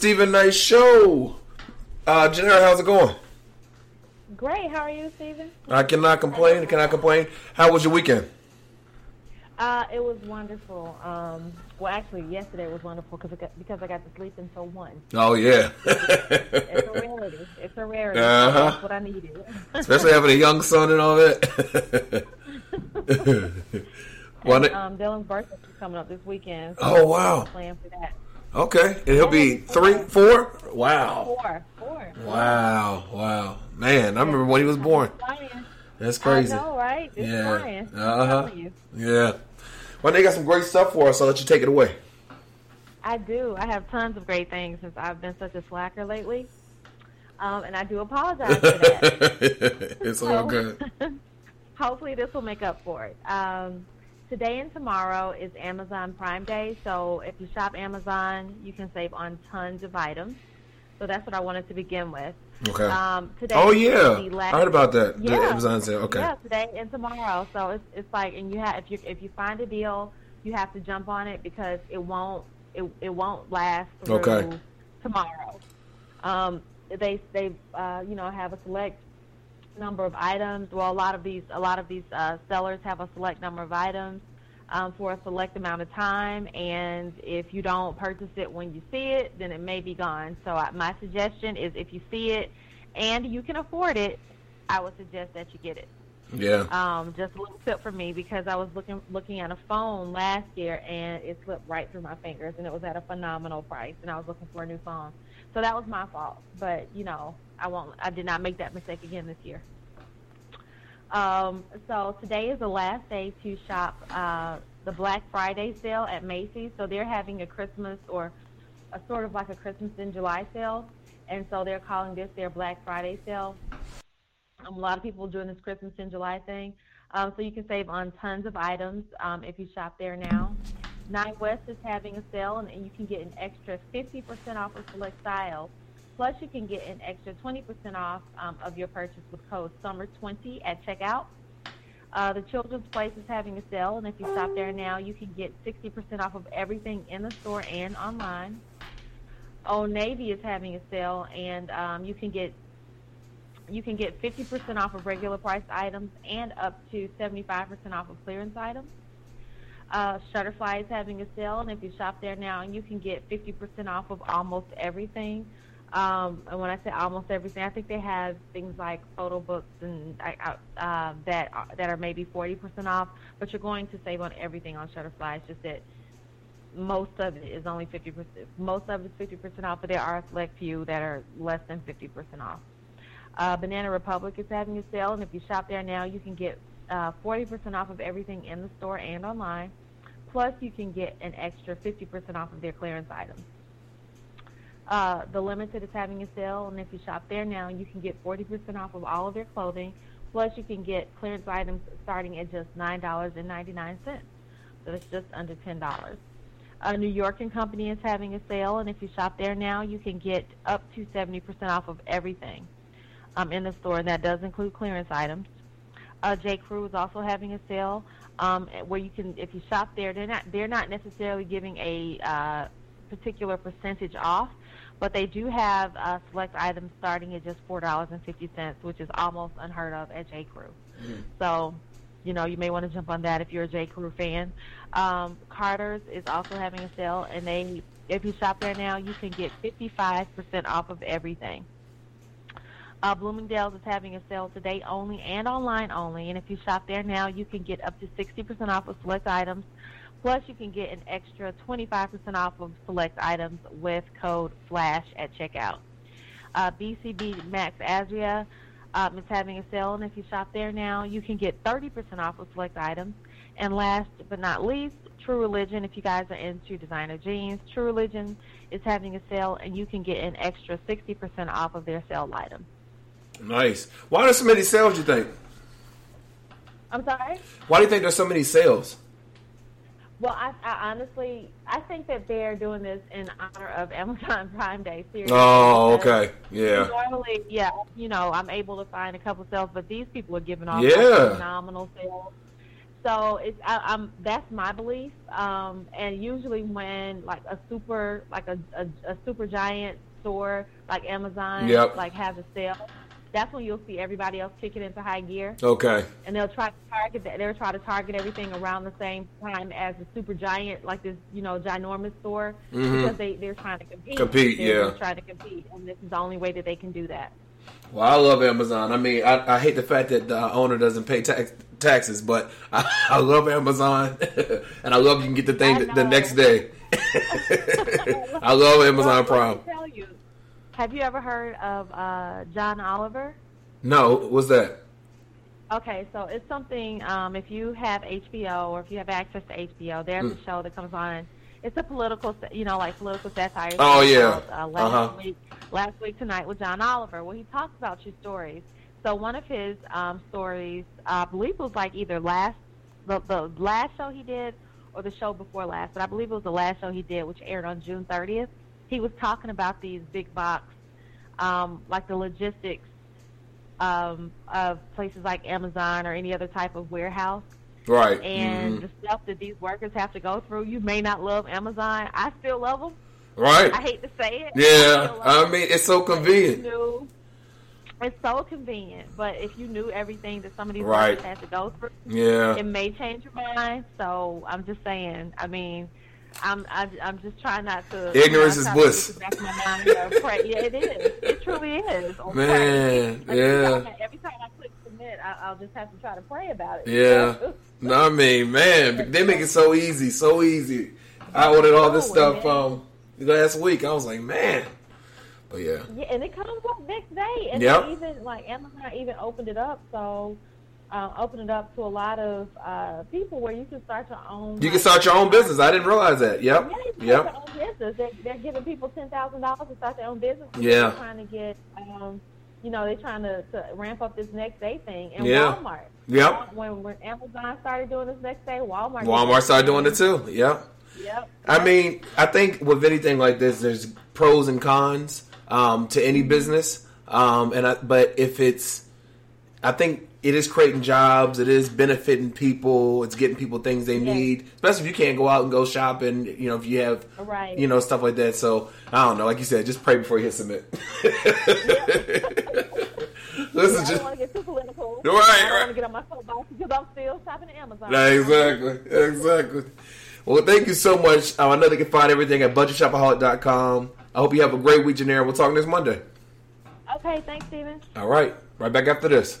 Steven Knight Show. Uh, how's it going? Great. How are you, Steven? I cannot complain. I cannot complain. How was your weekend? Uh, it was wonderful. Um, well, actually, yesterday was wonderful because I got, because I got to sleep until one. Oh yeah, It's a rarity. It's a rarity. Uh-huh. That's what I needed. especially having a young son and all that. And, um, Dylan's birthday is coming up this weekend. so Oh, wow. Plan for that. Okay, and he'll be three, four. Wow, Four. Four. wow, wow. Man, I remember when he was born. That's crazy. Know, right? It's Yeah. Uh-huh. you. Yeah. Well, they got some great stuff for us. So I'll let you take it away. I do. I have tons of great things since I've been such a slacker lately. Um, and I do apologize for that. it's all good. Hopefully, this will make up for it. Um, today and tomorrow is Amazon Prime Day, so if you shop Amazon, you can save on tons of items. So that's what I wanted to begin with. Okay. Um, today Oh, yeah. last- I heard about that. The Yeah. Amazon sale. Okay. Yeah, today and tomorrow. So it's it's like, and you have if you if you find a deal, you have to jump on it because it won't it it won't last through Okay. tomorrow. Um, they they uh, you know have a select number of items. Well, a lot of these a lot of these uh, sellers have a select number of items um, for a select amount of time, and if you don't purchase it when you see it, then it may be gone. So I, my suggestion is if you see it and you can afford it, I would suggest that you get it. Yeah. Um, just a little tip for me because I was looking looking at a phone last year and it slipped right through my fingers and it was at a phenomenal price and I was looking for a new phone. So that was my fault. But you know, I won't. I did not make that mistake again this year. Um, so today is the last day to shop uh, the Black Friday sale at Macy's. So they're having a Christmas or a sort of like a Christmas in July sale, and so they're calling this their Black Friday sale. Um, a lot of people doing this Christmas in July thing. Um, so you can save on tons of items um, if you shop there now. Nine West is having a sale, and, and you can get an extra 50% off of select styles. Plus, you can get an extra 20% off um, of your purchase with code SUMMER20 at checkout. Uh, the Children's Place is having a sale, and if you shop there now, you can get 60% off of everything in the store and online. Old Navy is having a sale, and um, you can get you can get 50% off of regular priced items and up to 75% off of clearance items. Uh, Shutterfly is having a sale, and if you shop there now, you can get 50% off of almost everything. Um, and when I say almost everything, I think they have things like photo books and uh, uh, that are, that are maybe 40% off. But you're going to save on everything on Shutterfly. It's just that most of it is only 50%. Most of it is 50% off, but there are a select few that are less than 50% off. Uh, Banana Republic is having a sale, and if you shop there now, you can get uh, 40% off of everything in the store and online. Plus, you can get an extra 50% off of their clearance items. Uh, the Limited is having a sale, and if you shop there now, you can get 40% off of all of their clothing. Plus, you can get clearance items starting at just $9.99. So it's just under $10. Uh, New York and Company is having a sale, and if you shop there now, you can get up to 70% off of everything um, in the store, and that does include clearance items. Uh, J. Crew is also having a sale um, where you can, if you shop there, they're not they're not necessarily giving a uh, particular percentage off, but they do have uh, select items starting at just four dollars and fifty cents, which is almost unheard of at J. Crew. So, you know, you may want to jump on that if you're a J. Crew fan. Um, Carter's is also having a sale, and they, if you shop there now, you can get 55% off of everything. Uh, Bloomingdale's is having a sale today only and online only, and if you shop there now, you can get up to 60% off of select items. Plus, you can get an extra 25% off of select items with code FLASH at checkout. Uh, BCBG Max Azria um, is having a sale, and if you shop there now, you can get 30% off of select items. And last but not least, True Religion, if you guys are into designer jeans, True Religion is having a sale, and you can get an extra 60% off of their sale items. Nice. Why are there so many sales? You think? I'm sorry? Why do you think there's so many sales? Well, I, I honestly, I think that they're doing this in honor of Amazon Prime Day. Seriously. Oh, okay. Yeah. Normally, yeah, you know, I'm able to find a couple sales, but these people are giving off Yeah. phenomenal sales. So it's I, I'm that's my belief. Um, and usually when like a super like a, a, a super giant store like Amazon Yep. like has a sale, that's when you'll see everybody else kicking into high gear. Okay. And they'll try to target that. They'll try to target everything around the same time as the super giant, like this, you know, ginormous store, Mhm. because they they're trying to compete. Compete, They're yeah. trying to compete, and this is the only way that they can do that. Well, I love Amazon. I mean, I, I hate the fact that the owner doesn't pay tax, taxes, but I, I love Amazon, and I love you can get the thing the, the next day. I love Amazon Prime. Have you ever heard of uh, John Oliver? No, what's that? Okay, so it's something. Um, if you have HBO or if you have access to HBO, there's Mm. a show that comes on. It's a political, you know, like political satire. Oh, show yeah. called, Uh, last Uh-huh. week, last week tonight with John Oliver, where he talks about true stories. So one of his um, stories, I believe, it was like either last the, the last show he did or the show before last, but I believe it was the last show he did, which aired on June 30th. He was talking about these big box, um, like the logistics um, of places like Amazon or any other type of warehouse. Right. And Mhm. the stuff that these workers have to go through, you may not love Amazon. I still love them. Right. I hate to say it. Yeah, I mean, it's so convenient. Knew, it's so convenient, but if you knew everything that some of these Right. workers had to go through, Yeah. it may change your mind. So I'm just saying. I mean, I'm I, I'm just trying not to. Ignorance you is know, to bliss. back of my mind pray. Yeah, it is. It truly is. Man, Like, yeah. Every time, I click submit, I, I'll just have to try to pray about it. Yeah. No, I mean, man, they make it so easy, so easy. I ordered all this stuff um last week. I was like, man. But yeah. Yeah, and it comes up next day. And Yep. they even like Amazon even opened it up, so uh, opened it up to a lot of uh, people where you can start your own. You can start your own business. I didn't realize that. Yep. Yeah, Yep. start your own business. They're, they're giving people ten thousand dollars to start their own business. Yeah. They're trying to get, um, you know, they're trying to, to ramp up this next day thing. And Yeah. Walmart. Yep. When, when Amazon started doing this next day, Walmart. Walmart started doing it too. Yep. Yep. I mean, I think with anything like this, there's pros and cons um, to any business. Um, and I, but if it's, I think it is creating jobs. It is benefiting people. It's getting people things they Yeah. need, especially if you can't go out and go shopping. You know, if you have, Right. you know, stuff like that. So I don't know. Like you said, just pray before you hit submit. Listen, I don't just want to get too political. Right, I don't right. want to get on my soapbox because I'm still shopping at Amazon. Yeah, exactly, exactly. Well, thank you so much. Um, I know they can find everything at budgetshopaholic.com. I hope you have a great week, Janera. We'll talk next Monday. Okay, thanks, Steven. All right, right back after this.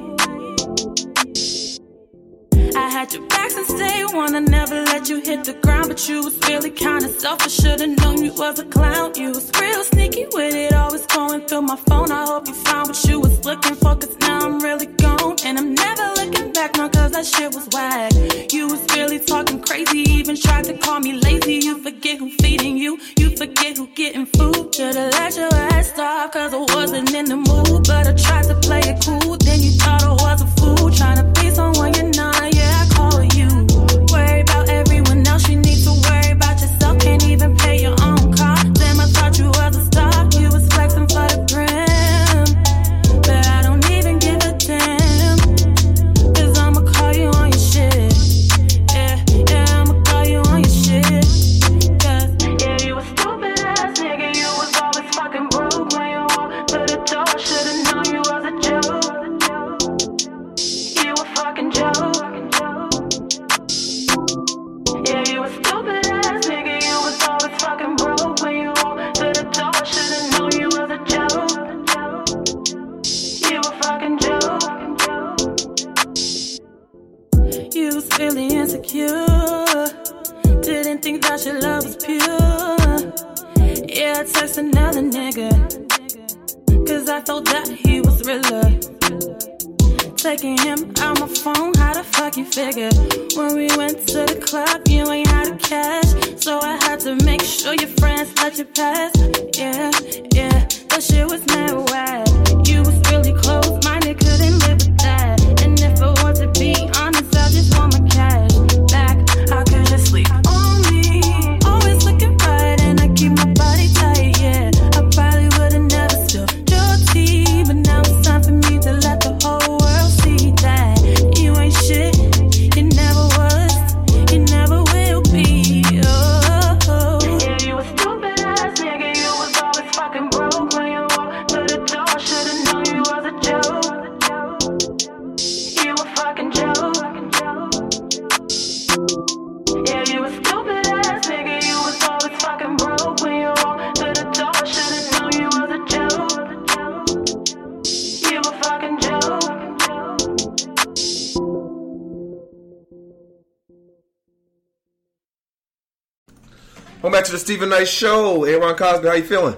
I had your back since day one. I never let you hit the ground, but you was really kinda selfish. Should've known you was a clown. You was real sneaky with it, always going through my phone. I hope you found what you was looking for, cause now I'm really gone. And I'm never looking back now, cause that shit was whack. You was really talking crazy, even tried to call me lazy. You forget who feeding you, you forget who getting food. Should've let your ass stop, cause I wasn't in the mood. But I tried to play it cool, then you thought I was a fool. Trying to Text another nigga. Cause I thought that he was realer. taking him out my phone. How the fuck you figure? When we went to the club, you ain't had the cash. So I had to make sure your friends let you pass. Yeah, yeah, that shit was mad whack. You was really close, minded, couldn't live back to the Steven Knight Show. Aaron Cosby, how you feeling?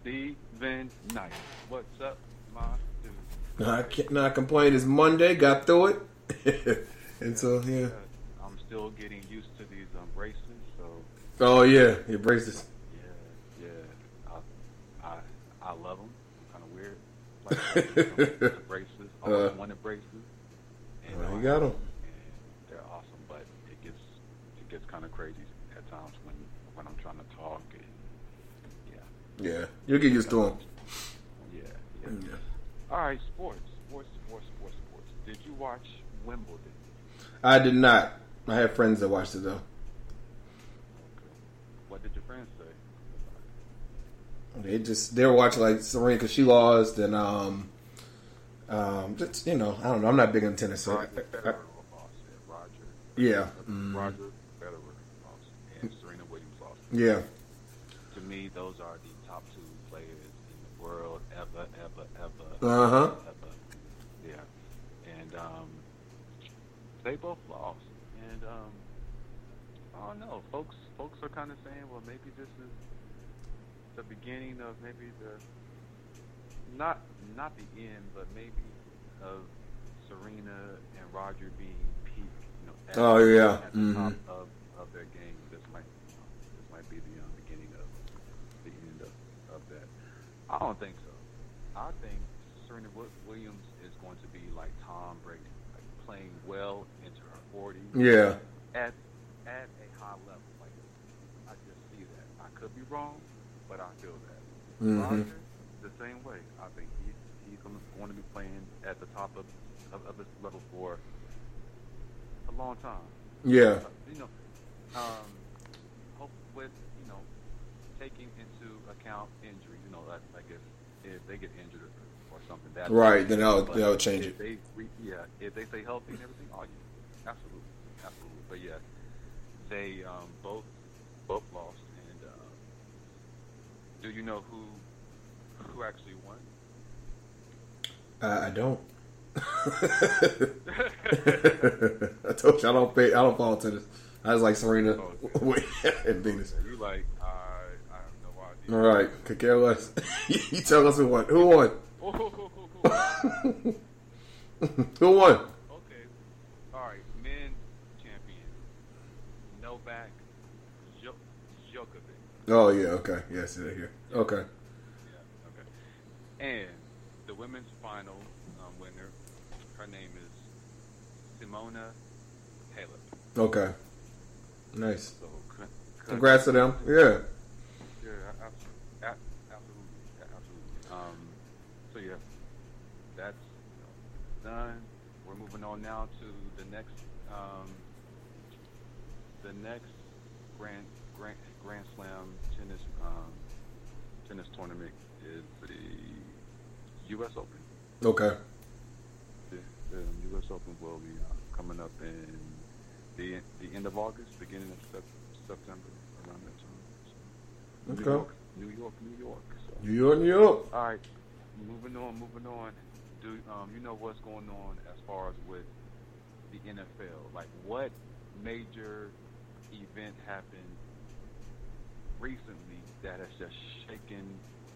Steven Knight. What's up, my dude? No, I can't not complain. It's Monday. Got through it. and so yeah. I'm still getting used to these um, braces, so Oh yeah, your braces. yeah, I I, I love them. Kind of weird. Like you know, the braces. Always Uh, wanted braces. And Well, I you got have 'em. and They're awesome, but it gets it gets kind of crazy at times when when I'm trying to talk. And, yeah. Yeah, you'll get used to them. Yeah, yeah. All right, sports, sports, sports, sports, sports. Did you watch Wimbledon? I did not. I had friends that watched it though. What did your friends say? They just they were watching like Serena because she lost and um um just you know I don't know I'm not big on tennis so I, I, Roger. yeah mm, Roger Federer lost, and Serena Williams lost. yeah To me, those are ever. Uh-huh. Yeah. And um, they both lost. And um, I don't know. Folks, folks are kind of saying, well, maybe this is the beginning of maybe the not not the end, but maybe of Serena and Roger being peak. You know, at, Oh, yeah. at the Mhm. top of, of their game. This might this might be the um, beginning of the end of, of that. I don't think so. I think Serena Wi- Williams is going to be like Tom Brady, like playing well into her 40s. Yeah. At at a high level, like I just see that. I could be wrong, but I feel that. Mhm. Roger, the same way. I think he's he's going to, be playing at the top of, of of his level for a long time. Yeah. Uh, you know, um, hope with you know taking into account injury. You know, like, like if if they get injured something, that Right, then But that'll change it. They yeah, if they stay healthy and everything, oh yeah, absolutely, absolutely. But yeah, they um, both both lost. And uh, do you know who who actually won? I, I don't I told you I don't pay I don't follow tennis I was like Serena and Venus You like I I have no idea. all right could care less you tell us who won who won who won Okay. All right. Men's champion. Novak Jo- Djokovic. oh yeah okay yeah I see that here okay Yeah. Okay. And the women's final um, winner, her name is Simona Halep. okay nice So, con- congrats to them yeah Yeah, absolutely. Absolutely. Yeah, absolutely. Um, so, yeah, that's you know, done. We're moving on now to the next, um, the next Grand Grand Grand Slam tennis um, tennis tournament is the U.S. Open. okay The, the U.S. Open will be uh, coming up in the the end of August, beginning of sep- September, around that time. So, New Okay. York, New York, New York. So. New York New York All right, moving on, moving on. Do um, you know what's going on as far as with the NFL? Like, what major event happened recently that has just shaken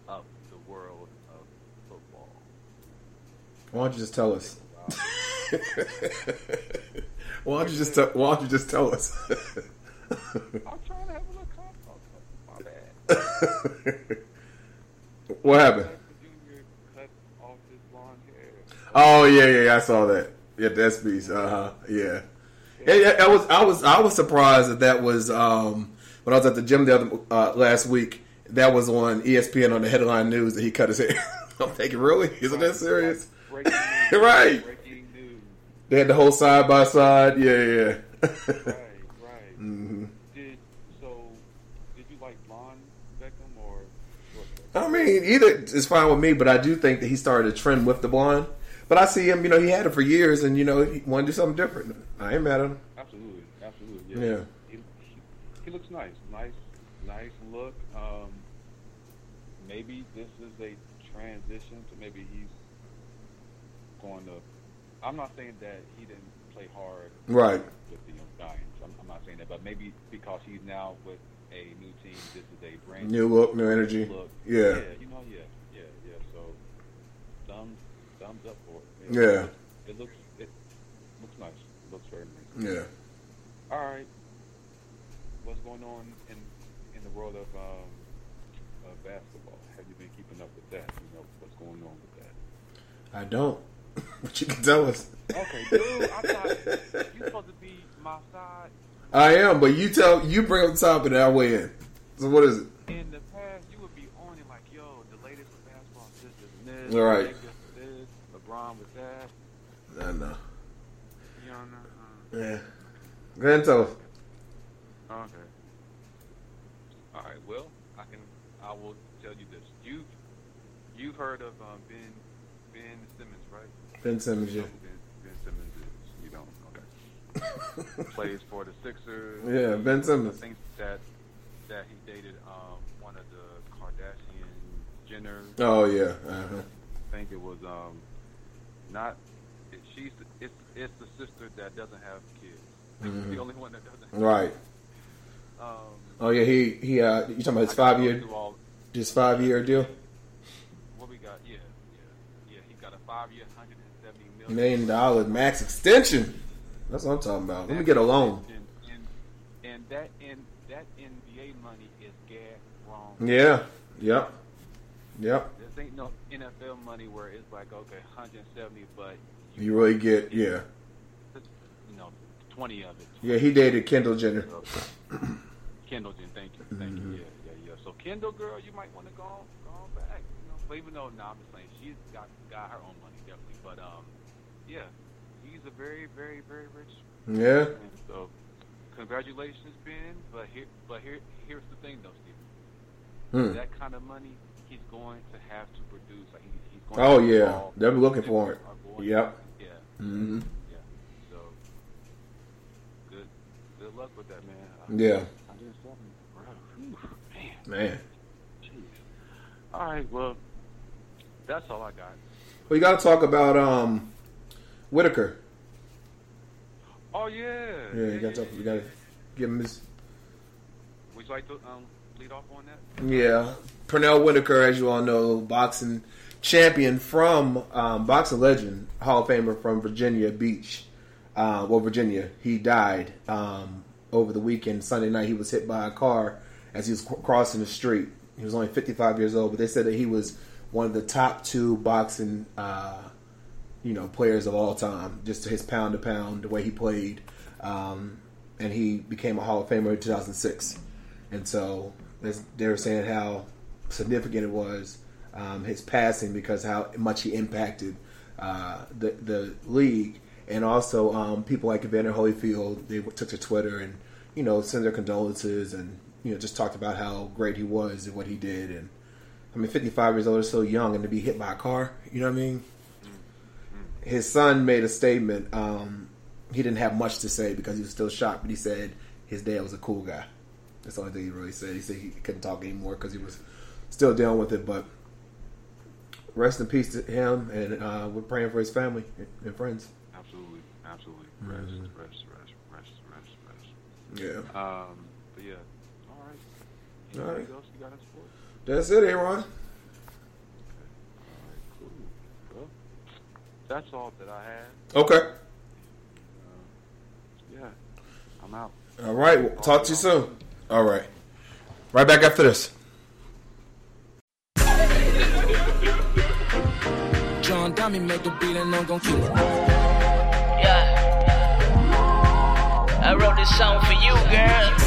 up the world of football? why don't you just tell us why don't you just tell, why don't you just tell us? I'm trying to have a little convo. My bad. what happened? Junior cut off his blonde hair. Oh yeah, yeah, I saw that. Yeah, that's beast. Uh huh. Yeah. Yeah, I was, I was, I was surprised that that was um, when I was at the gym the other uh, last week. That was on ESPN on the headline news that he cut his hair. I'm thinking, really? Isn't that serious? Breaking news. right. Breaking news. They had the whole side by side. Yeah, yeah. Right, right. Mm-hmm. Did so? Did you like blonde Beckham or? I mean, either is fine with me, but I do think that he started a trend with the blonde. But I see him, you know, he had it for years, and you know, he wanted to do something different. I ain't mad at him. Absolutely, absolutely. Yeah. Yeah. He, he, he looks nice, nice, nice look. Um, maybe this is a transition to maybe he's going to. I'm not saying that he didn't play hard Right. with the young Giants. I'm, I'm not saying that, but maybe because he's now with a new team, this is a brand New look, new energy. Look. Yeah. yeah, yeah, yeah, yeah. So, thumbs, thumbs up for it. Yeah. it looks, it looks nice. It looks very nice. Yeah. All right. What's going on in in the world of um, of basketball? Have you been keeping up with that? You know what's going on with that? I don't. but you can tell us. Okay, dude. I thought you supposed to be my side. I am, but you tell you bring up the topic and I weigh in. So what is it? In the past, you would be on it like, yo, the latest basketball, is this, this, and this. All right. Lakers with this, LeBron with that. I know. You don't know. Yeah. Go ahead and tell us. Okay. All right. Well, I can. I will tell you this. You've you've heard of um, Ben Ben Simmons, right? Ben Simmons, yeah. Ben, ben Simmons is. You don't. Okay. Plays for the Sixers. Yeah, Ben Simmons. I think that that he dated um, one of the Kardashian Jenners. Oh yeah. Uh-huh. I think it was um not. It, she's the, it's the sister that doesn't have kids. Mhm. the only one that doesn't. Have Right. Um, Oh yeah, he he uh you talking about his five year his five year deal? What we got? Yeah, yeah, yeah. He got a five-year, hundred and seventy million. Million dollar max extension. That's what I'm talking about. Let me get a loan. And, and, and that in that NBA money is gag wrong. Yeah. Yep. Yep. This ain't no NFL money where it's like okay, hundred and seventy, but You really get yeah. you know, twenty of it. Yeah, he dated Kendall Jenner. Kendall Jenner, thank you, thank Mhm. you. Yeah, yeah, yeah. So Kendall, girl, you might want to go on, go on back. You know, but even though, no, I'm just saying she's got got her own money definitely. But um, yeah, he's a very, very, very rich. Yeah. man. So congratulations, Ben. But here, but here, here's the thing, though, Steven. Hmm. That kind of money, he's going to have to produce. Like he, he's going. Oh to yeah. They'll be looking for it. Going- Yep. Yeah. hmm Yeah. So good. Good luck with that, man. Yeah. I did something, bro. Whew, man. Man. Jeez. All right. Well, that's all I got. We got to talk about um, Whitaker. Oh yeah. Yeah, you got to talk. You got to give him his. Would you like to um, lead off on that? Yeah, Pernell Whitaker, as you all know, boxing champion from um, boxing legend, Hall of Famer from Virginia Beach. Uh, well, Virginia. He died um, over the weekend. Sunday night, he was hit by a car as he was crossing the street. He was only 55 years old, but they said that he was one of the top two boxing, uh, you know, players of all time. Just to his pound to pound, the way he played, um, and he became a Hall of Famer in 2006. And so they were saying how significant it was um, his passing because how much he impacted uh, the the league, and also um, people like Evander Holyfield. They took to Twitter and you know sent their condolences and you know just talked about how great he was and what he did. And I mean, 55 years old is so young, and to be hit by a car, you know what I mean? His son made a statement. Um, he didn't have much to say because he was still shocked, but he said his dad was a cool guy. That's the only thing he really said. He said he couldn't talk anymore because he was still dealing with it. But rest in peace to him, and uh, we're praying for his family and friends. Absolutely. Absolutely. Rest, Mhm. rest, rest, rest, rest, rest. Yeah. Um. But yeah. All right. All Anything right. else you got in sports? That's it, Aaron. All right, cool. Well, that's all that I have. Okay. Yeah, I'm out. All right. We'll talk to you soon. All right. Right back after this. John Dummy make the beat and I'm gon' keep it. Yeah. I wrote this song for you, girl.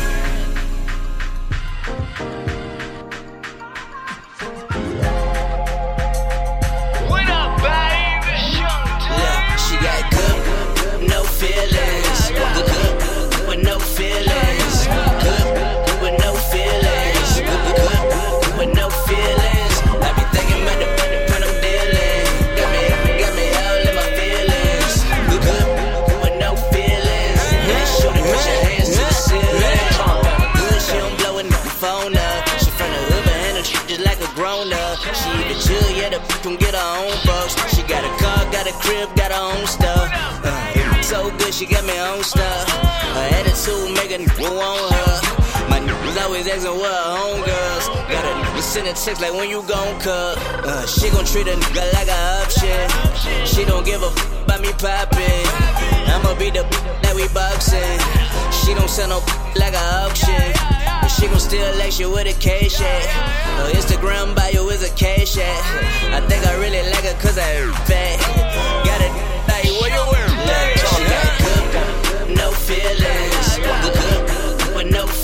Chill, yeah, the can get her own bucks. She got a car, got a crib, got her own stuff. Uh, so good, she got me own stuff. Her attitude make a nigga want her. My niggas always asking where her homegirls. Got a nigga send a text like when you gon' cut. Uh, she gon' treat a nigga like a option. She don't give a f about me poppin'. I'ma be the that we boxing. She don't sell no like a auction. But she gon' still like you with a cash at. Her Instagram bio is a cash. I think I really like her cause I fat. Got a like where you wearing that? She got good, no feelings. Good, good, with no feelings.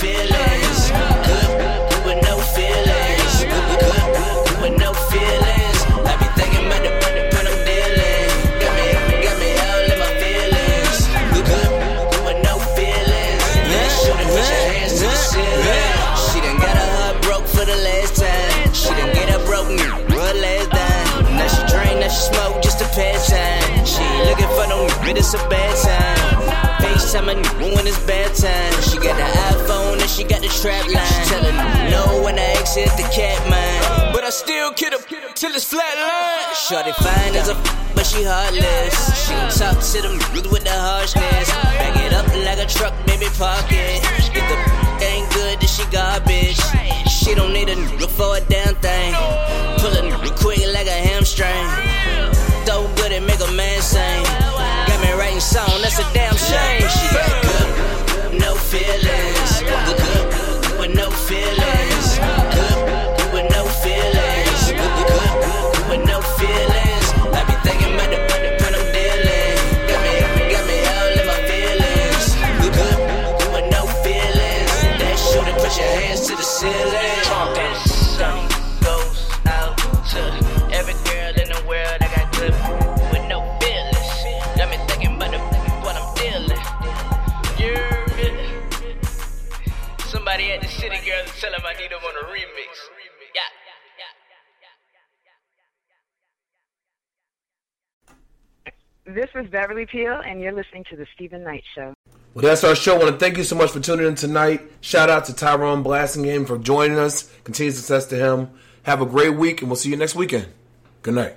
For it's a bad time. FaceTime a nigga when it's bad time. She got the iPhone and she got the trap line. She tellin' me no when I exit the cat mine. But I still kid her till it's flat line. Shorty fine as a f- but she heartless. She gon' talk to them with the harshness. Back it up like a truck, baby, park it. If the f- ain't good, then she garbage. She don't need a nigga for a damn thing. Pull a quick like a hamstring. Me that's a damn shame. She got good, no feelings. Good, good, with no feelings. Good, good, with no feelings. Good, good, good, with no feelings. I be thinking about the when I'm dealing. Got me, got me all in my feelings. Good, good, good, with no feelings. That shoot it, put your hands to the ceiling. Tell him I need him on a remix. Yeah. This is Beverly Peel, and you're listening to The Steven Knight Show. Well, that's our show. I want to thank you so much for tuning in tonight. Shout out to Tyrone Blassingame for joining us. Continued success to him. Have a great week, and we'll see you next weekend. Good night.